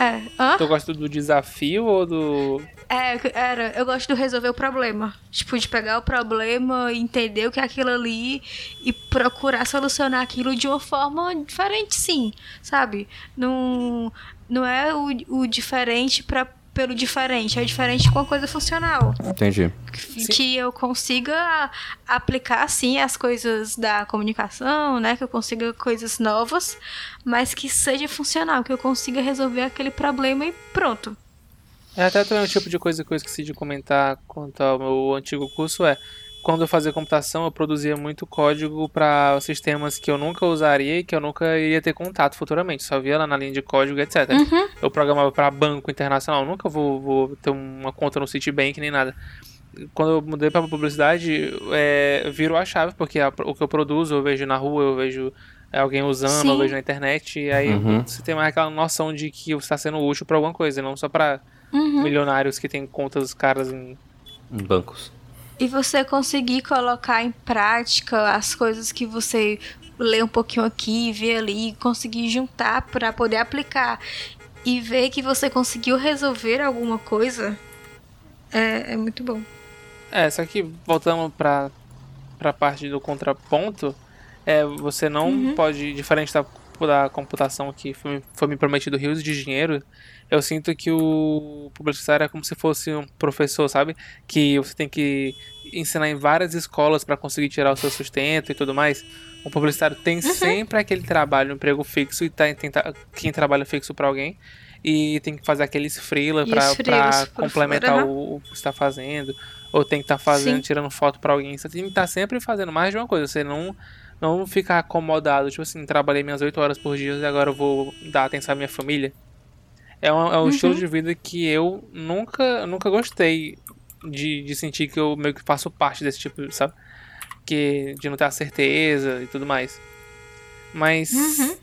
É, hã? Tu gosta do desafio ou do. É, era, eu gosto de resolver o problema. Tipo, de pegar o problema, entender o que é aquilo ali e procurar solucionar aquilo de uma forma diferente, sim. Sabe? Não, não é o, o diferente pra, pelo diferente, é o diferente com a coisa funcional. Entendi. Que, que eu consiga aplicar, sim, as coisas da comunicação, né? Que eu consiga coisas novas, mas que seja funcional, que eu consiga resolver aquele problema e pronto. É até também um tipo de coisa que eu esqueci de comentar quanto ao meu antigo curso é. Quando eu fazia computação, eu produzia muito código para sistemas que eu nunca usaria e que eu nunca iria ter contato futuramente. Só via lá na linha de código, etc. Uhum. Eu programava para banco internacional, nunca vou, vou ter uma conta no Citibank nem nada. Quando eu mudei para publicidade, é, virou a chave, porque a- o que eu produzo eu vejo na rua, eu vejo é, alguém usando, eu Sim. vejo na internet, e aí Uhum. você tem mais aquela noção de que você está sendo útil para alguma coisa, não só para Uhum. milionários que têm contas caras. Em bancos. E você conseguir colocar em prática as coisas que você lê um pouquinho aqui, vê ali, conseguir juntar para poder aplicar e ver que você conseguiu resolver alguma coisa, é, é muito bom. É, só que voltando pra, pra parte do contraponto, é, você não Uhum. pode, diferente da campo da computação que foi, foi me prometido rios de dinheiro, eu sinto que o publicitário é como se fosse um professor, sabe? Que você tem que ensinar em várias escolas para conseguir tirar o seu sustento e tudo mais. O publicitário tem uhum. sempre aquele trabalho, um emprego fixo e tá, tem, quem trabalha fixo para alguém e tem que fazer aqueles freela para complementar o, o, que está fazendo ou tem que estar tá fazendo Sim. tirando foto para alguém. Você tem que estar tá sempre fazendo mais de uma coisa. Você não não ficar acomodado, tipo assim, trabalhei minhas 8 horas por dia e agora eu vou dar atenção à minha família. É um, é um uhum. estilo de vida que eu nunca, nunca gostei de, de sentir que eu meio que faço parte desse tipo, sabe? Que, de não ter a certeza e tudo mais. Mas, uhum.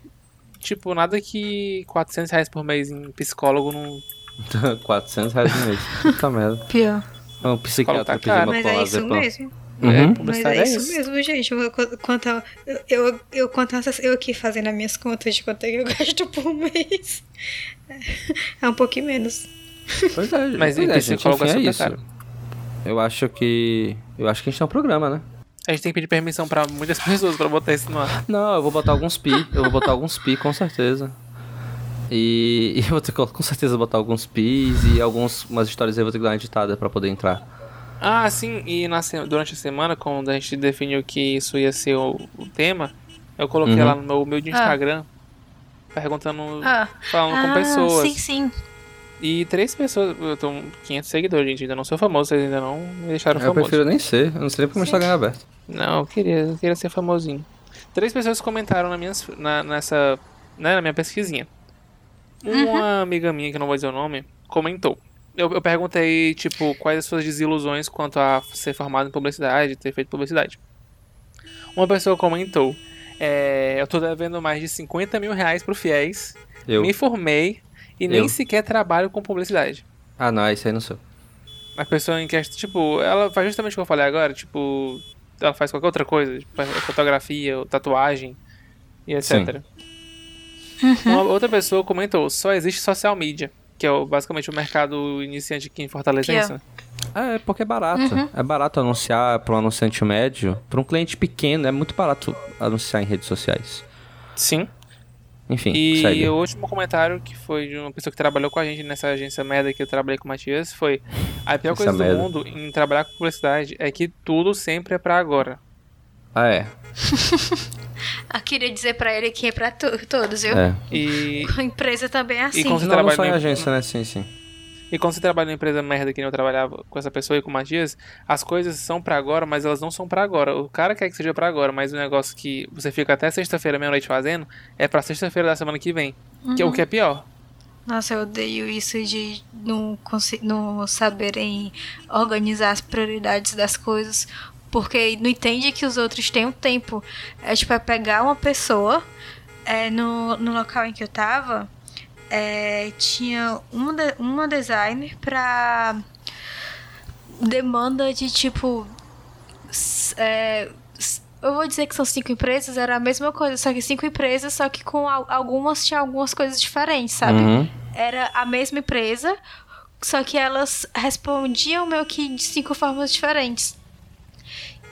tipo, nada que 400 reais por mês em psicólogo não. 400 reais por mês. Puta merda. Pior. Um psiquiatra tá pedir uma Mas é isso mesmo. Uhum. É, Mas é, é isso, mesmo, gente. Eu, quanto a, eu, eu, quanto a, eu aqui fazendo as minhas contas de quanto é que eu gasto por mês. É um pouquinho menos. Pois é, Mas pois é, gente, enfim, é isso. Eu acho que. Eu acho que a gente tem um programa, né? A gente tem que pedir permissão pra muitas pessoas pra botar isso no ar. Não, eu vou botar alguns pi. Eu vou botar alguns pi, com certeza. E, e eu vou ter que com certeza botar alguns pis e algumas umas histórias aí eu vou ter que dar uma editada pra poder entrar. Ah, sim, e na, durante a semana, quando a gente definiu que isso ia ser o, o tema, eu coloquei uhum. lá no meu, meu de ah. Instagram, ah. perguntando, ah. falando ah, com pessoas. Sim, sim. E três pessoas, eu tô 500 seguidores, gente, ainda não sou famoso, vocês ainda não me deixaram eu famoso. Eu prefiro nem ser, eu não sei nem porque meu Instagram é aberto. Não, eu queria, eu queria ser famosinho. Três pessoas comentaram na, minha, na, nessa, né, na minha pesquisinha. Uma uhum. amiga minha, que não vou dizer o nome, comentou. Eu, eu perguntei, tipo, quais as suas desilusões quanto a ser formado em publicidade, ter feito publicidade. Uma pessoa comentou: é, Eu tô devendo mais de 50 mil reais pro Fiéis. Eu. Me formei e eu. nem sequer trabalho com publicidade. Ah, não, isso aí não sou. A pessoa em questão, tipo, ela faz justamente o que eu falei agora, tipo, ela faz qualquer outra coisa, tipo, fotografia, tatuagem e etc. Uhum. Uma outra pessoa comentou, só existe social media, que é basicamente o mercado iniciante aqui em Fortaleza. É, isso, é, porque é barato. Uhum. É barato anunciar para um anunciante médio. Para um cliente pequeno, é muito barato anunciar em redes sociais. Sim. Enfim, e segue. o último comentário que foi de uma pessoa que trabalhou com a gente nessa agência merda que eu trabalhei com o Matias foi a pior Essa coisa merda. do mundo em trabalhar com publicidade é que tudo sempre é para agora. Ah, é. eu queria dizer para ele que é para to todos, viu? É. E a empresa também é assim. E quando você não, trabalha não só em agência, né? Sim, sim. E quando você trabalha numa empresa merda que nem eu trabalhava com essa pessoa e com o Matias, as coisas são para agora, mas elas não são para agora. O cara quer que seja para agora, mas o negócio que você fica até sexta-feira, meia-noite fazendo, é para sexta-feira da semana que vem. Uhum. Que é o que é pior. Nossa, eu odeio isso de não, não saberem organizar as prioridades das coisas, porque não entende que os outros têm um tempo. É tipo, é pegar uma pessoa é, no, no local em que eu tava é, tinha uma, de, uma designer pra demanda de tipo. É, eu vou dizer que são cinco empresas, era a mesma coisa, só que cinco empresas, só que com algumas tinha algumas coisas diferentes, sabe? Uhum. Era a mesma empresa, só que elas respondiam meio que de cinco formas diferentes.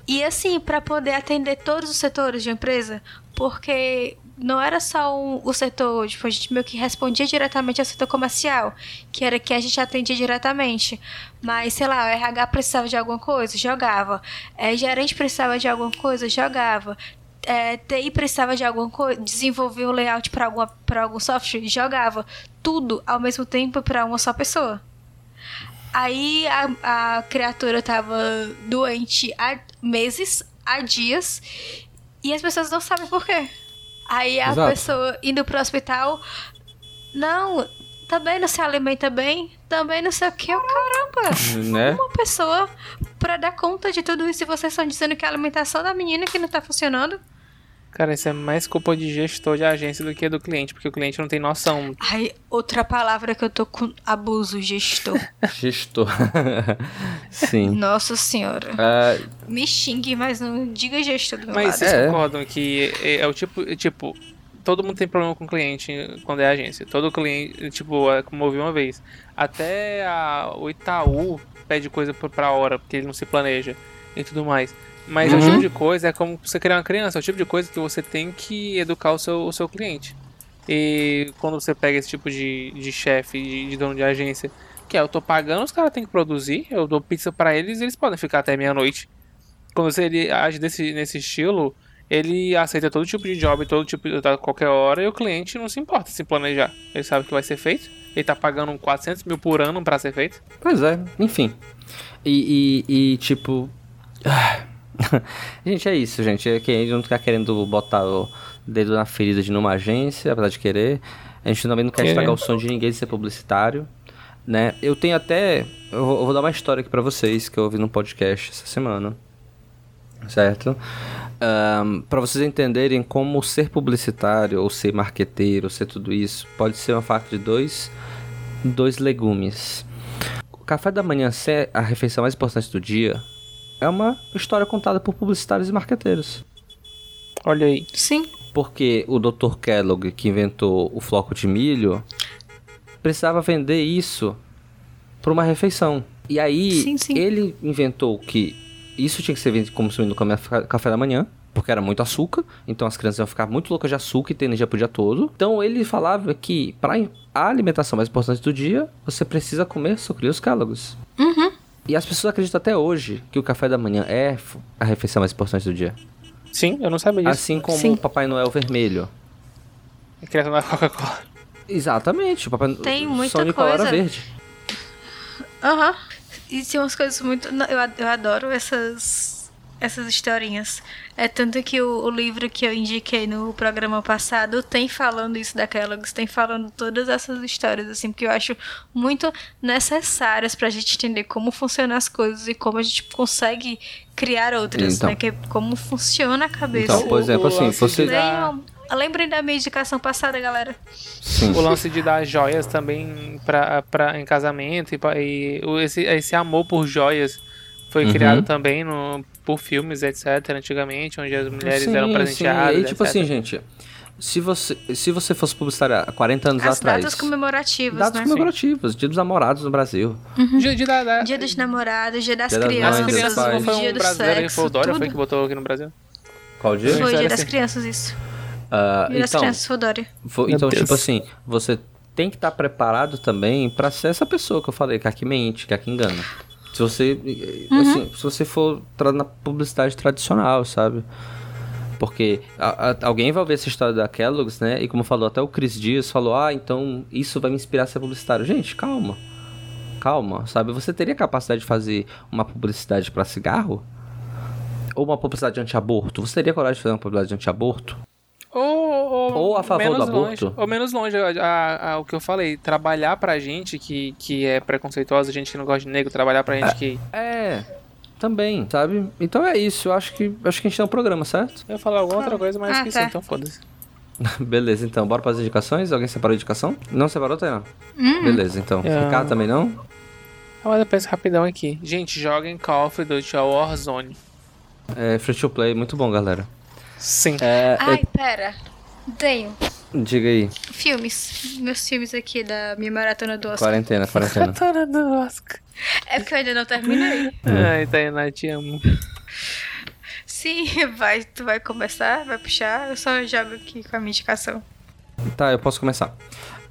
E assim, para poder atender todos os setores de empresa, porque não era só um, o setor, tipo, a gente meio que respondia diretamente ao setor comercial, que era que a gente atendia diretamente. Mas, sei lá, o RH precisava de alguma coisa, jogava. É, gerente precisava de alguma coisa, jogava. É, TI precisava de alguma coisa, desenvolver o layout para algum software, jogava. Tudo ao mesmo tempo para uma só pessoa. Aí a, a criatura tava doente há meses, há dias, e as pessoas não sabem por quê. Aí a Exato. pessoa indo pro hospital, não, também não se alimenta bem, também não sei o que, caramba. Né? Uma pessoa para dar conta de tudo isso e vocês estão dizendo que a alimentação da menina que não tá funcionando. Cara, isso é mais culpa de gestor de agência do que do cliente, porque o cliente não tem noção. Ai, outra palavra que eu tô com abuso, gestor. gestor. Sim. Nossa senhora. Uh... Me xingue, mas não diga gestor do meu Mas lado. vocês é. concordam que é, é, o tipo, tipo, todo mundo tem problema com o cliente quando é agência. Todo cliente, tipo, é como eu ouvi uma vez. Até a, o Itaú pede coisa pra hora, porque ele não se planeja e tudo mais. Mas é o Uhum. tipo de coisa, é como você criar uma criança, é o tipo de coisa que você tem que educar o seu, o seu cliente. E quando você pega esse tipo de, de chefe, de, de dono de agência, que é, eu tô pagando, os caras têm que produzir, eu dou pizza pra eles e eles podem ficar até meia-noite. Quando você ele age desse, nesse estilo, ele aceita todo tipo de job, todo tipo de a qualquer hora, e o cliente não se importa se planejar. Ele sabe que vai ser feito, ele tá pagando 400 mil por ano pra ser feito. Pois é, enfim. E, e, e, tipo. gente, é isso, gente. É que a gente não tá querendo botar o dedo na ferida de numa agência, apesar de querer. A gente também não quer Querer. estragar o sonho de ninguém de ser publicitário. Né? Eu tenho até. Eu vou, eu vou dar uma história aqui pra vocês que eu ouvi num podcast essa semana. Certo? Ahn, pra vocês entenderem como ser publicitário, ou ser marqueteiro, ou ser tudo isso, pode ser uma faca de dois, dois legumes. O café da manhã ser a refeição mais importante do dia é uma história contada por publicitários e marqueteiros. Olha aí. Sim. Porque o Dr. Kellogg, que inventou o floco de milho, precisava vender isso para uma refeição. E aí, Sim, sim. ele inventou que isso tinha que ser vendido consumido no café da manhã, porque era muito açúcar, então as crianças iam ficar muito loucas de açúcar e ter energia pro dia todo. Então ele falava que para a alimentação mais importante do dia, você precisa comer sucrilhos Kellogg's. Uhum. E as pessoas acreditam até hoje que o café da manhã é a refeição mais importante do dia. Sim, eu não sabia disso. Assim como Sim. o Papai Noel vermelho. Criação da Coca-Cola. Exatamente, o Papai Tem muita São Nicolau era coisa. verde. Aham. E tem umas coisas muito. eu adoro essas, essas historinhas. É tanto que o, o livro que eu indiquei no programa passado tem falando isso da Kellogg's, tem falando todas essas histórias, assim, porque eu acho muito necessárias pra gente entender como funcionam as coisas e como a gente consegue criar outras, Então. né? Que é como funciona a cabeça. Então, por exemplo, assim, você- Leiam- Lembrem da minha indicação passada, galera. Sim. O lance de dar joias também pra, pra, em casamento e, e esse, esse amor por joias foi Uhum. criado também no, por filmes, etc. Antigamente, onde as mulheres Sim, eram sim. presenteadas. E tipo etc. assim, gente, se você, se você fosse publicitário há 40 anos As atrás. datas comemorativas, datas né? comemorativas, Dia dos Namorados no Brasil. Dia, dia da- da- Dia dos namorados, dia das Dia das crianças, As mães, dos crianças não pais. foi dia um do brasileiro sexo, foi o Dória, tudo. foi que botou aqui no Brasil? Qual dia? Foi. Foi dia das assim. crianças, isso. Ah, Dia das então, crianças foi o Dória. Meu então Deus. tipo assim, você tem que estar preparado também pra ser essa pessoa que eu falei, que é a que mente, que é a que engana. Se você, Uhum. assim, se você for na publicidade tradicional, sabe? Porque a- a- alguém vai ver essa história da Kellogg's, né? E como falou até o Cris Dias, falou: Ah, então isso vai me inspirar a ser publicitário. Gente, calma. Calma, sabe? Você teria capacidade de fazer uma publicidade pra cigarro? Ou uma publicidade anti-aborto? Você teria coragem de fazer uma publicidade anti-aborto? Ou, ou, Ou a favor menos do aborto. Longe, ou menos longe, a, a- a- o que eu falei, trabalhar pra gente que, que é preconceituosa, gente que não gosta de negro, trabalhar pra gente que... É, também, sabe? Então é isso, eu acho que acho que a gente tem um programa, certo? Eu ia falar alguma outra coisa, mas Ah, esqueci, tá. então foda-se. Beleza, então, bora para as indicações? Alguém separou a indicação? Não separou, Tainá? Hum. Beleza, então. É. Ricardo também não? Ah, mas eu penso rapidão aqui. Gente, joguem Call of Duty ou Warzone. É, free to play, muito bom, galera. Sim. É, Ai, pera. Tenho. é, diga aí, Filmes. Meus filmes aqui da minha maratona do Oscar. quarentena, quarentena. Catara do Oscar. É porque eu ainda não terminei. Ai, Tainá, te amo. Sim, vai, tu vai começar, vai puxar, eu só jogo aqui com a minha indicação. Tá, eu posso começar.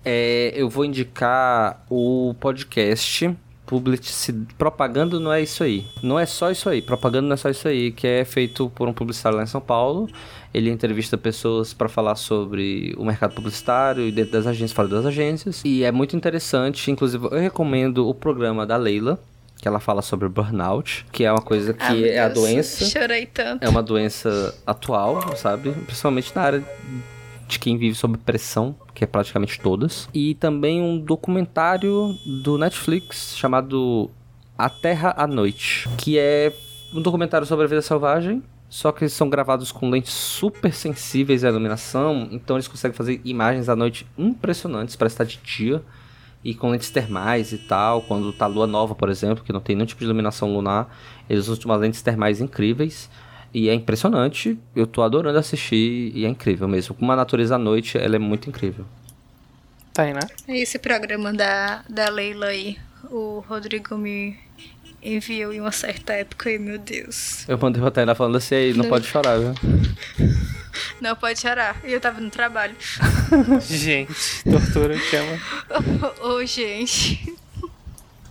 É, eu vou indicar o podcast Publici... Propaganda não é isso aí. Não é só isso aí. Propaganda não é só isso aí, que é feito por um publicitário lá em São Paulo. Ele entrevista pessoas para falar sobre o mercado publicitário e dentro das agências, fora das agências. E é muito interessante. Inclusive, eu recomendo o programa da Leila, que ela fala sobre burnout, que é uma coisa que Ah, é a Deus, doença. Chorei tanto. É uma doença atual, sabe? Principalmente na área de quem vive sob pressão, que é praticamente todas. E também um documentário do Netflix chamado A Terra à Noite, que é um documentário sobre a vida selvagem. Só que eles são gravados com lentes super sensíveis à iluminação, então eles conseguem fazer imagens à noite impressionantes, parece estar de dia, e com lentes termais e tal. Quando tá lua nova, por exemplo, que não tem nenhum tipo de iluminação lunar, eles usam umas lentes termais incríveis. E é impressionante, eu tô adorando assistir e é incrível mesmo. Como a natureza à noite, ela é muito incrível. Tainá. É esse programa da, da Leila aí. O Rodrigo me enviou em uma certa época e, meu Deus. Eu mandei pra Tainá falando assim, aí, não, Não. pode chorar, viu? Não pode chorar. E eu tava no trabalho. Gente, tortura chama. Ô, gente.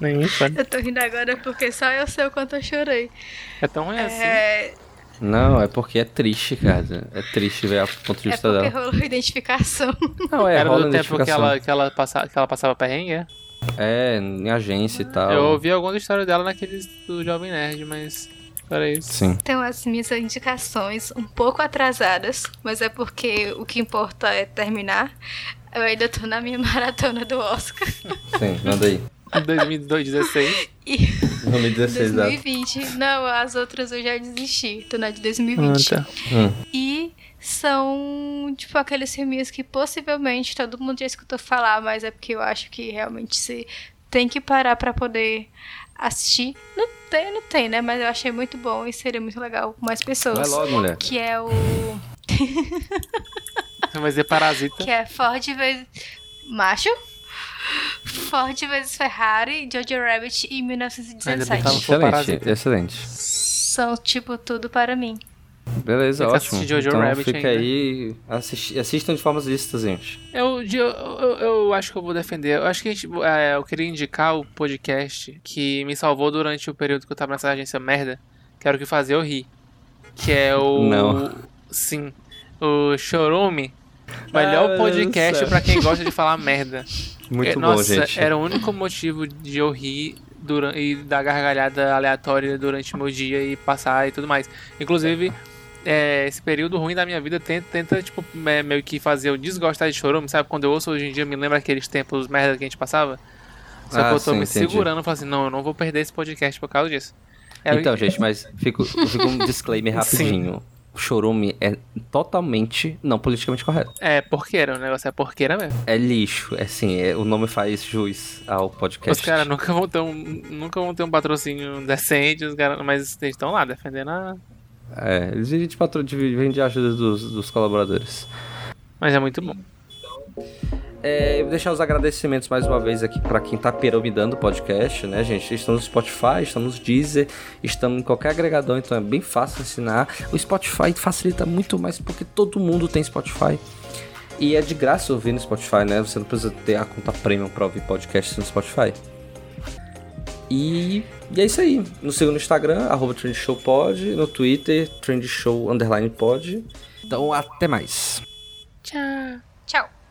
Nem me fale. Eu tô rindo agora porque só eu sei o quanto eu chorei. É tão ruim assim. É, Não, é porque é triste, cara. É triste ver o ponto de é vista porque dela. rolou identificação. Não, é, Era rola do tempo que ela, que, ela passa, que ela passava perrengue, é? É, em agência e tal. Eu ouvi algumas histórias dela naqueles do Jovem Nerd, mas. Era isso. Sim. Então, as minhas indicações, um pouco atrasadas, mas é porque o que importa é terminar. Eu ainda tô na minha maratona do Oscar. Sim, manda aí. 2016. E 2016, exato. 2020. Não, as outras eu já desisti. Tô na de 2020. Ah, tá. Hum. E são, tipo, aqueles filminhos que possivelmente todo mundo já escutou falar, mas é porque eu acho que realmente você tem que parar pra poder assistir. Não tem, não tem, né? Mas eu achei muito bom e seria muito legal com mais Vai pessoas. logo, mulher. Que é o. Vai dizer Parasita. Que é Ford vezes. Macho? Ford vezes Ferrari, Jojo Rabbit bem que 1917. tava- for Excelente, excelente. São, tipo, tudo para mim. Beleza, Tem ótimo. assistir Jojo então Rabbit fica ainda. aí, assisti- assistam de formas lícitas, gente. Eu, eu, eu, eu acho que eu vou defender. Eu acho que a gente, é, eu queria indicar o podcast que me salvou durante o período que eu tava nessa agência merda, que era o que fazia eu rir. Que é o. Não. Sim. O Chorume. Ah, Melhor Deus podcast pra quem gosta de falar merda. Muito É, bom, Nossa, gente. era o único motivo de eu rir durante, e dar gargalhada aleatória durante o meu dia e passar e tudo mais. Inclusive, é, esse período ruim da minha vida tenta, tenta tipo, é, meio que fazer eu desgostar de chorume, sabe? Quando eu ouço hoje em dia, me lembra aqueles tempos merda que a gente passava. Só Ah, que eu tô sim, me entendi. segurando e falo assim, não, eu não vou perder esse podcast por causa disso. É, Então, gente, mas fica, fica um disclaimer rapidinho. O chorume é totalmente não politicamente correto. É porqueira, o negócio é porqueira mesmo. É lixo, é assim, é- o nome faz jus ao podcast. Os caras nunca vão ter um, nunca vão ter um patrocínio decente, os cara, mas eles estão lá defendendo a. É, eles vivem de, patro... de, de ajuda dos, dos colaboradores. Mas é muito bom. É, vou deixar os agradecimentos mais uma vez aqui para quem tá piramidando o podcast, né, gente? Estamos no Spotify, estamos no Deezer, estamos em qualquer agregador, então é bem fácil ensinar. O Spotify facilita muito mais porque todo mundo tem Spotify. E é de graça ouvir no Spotify, né? Você não precisa ter a conta premium para ouvir podcast no Spotify. E, e é isso aí. Nos siga no Instagram, arroba trendshowpod, no Twitter, trendshow underline pod. Então até mais. Tchau.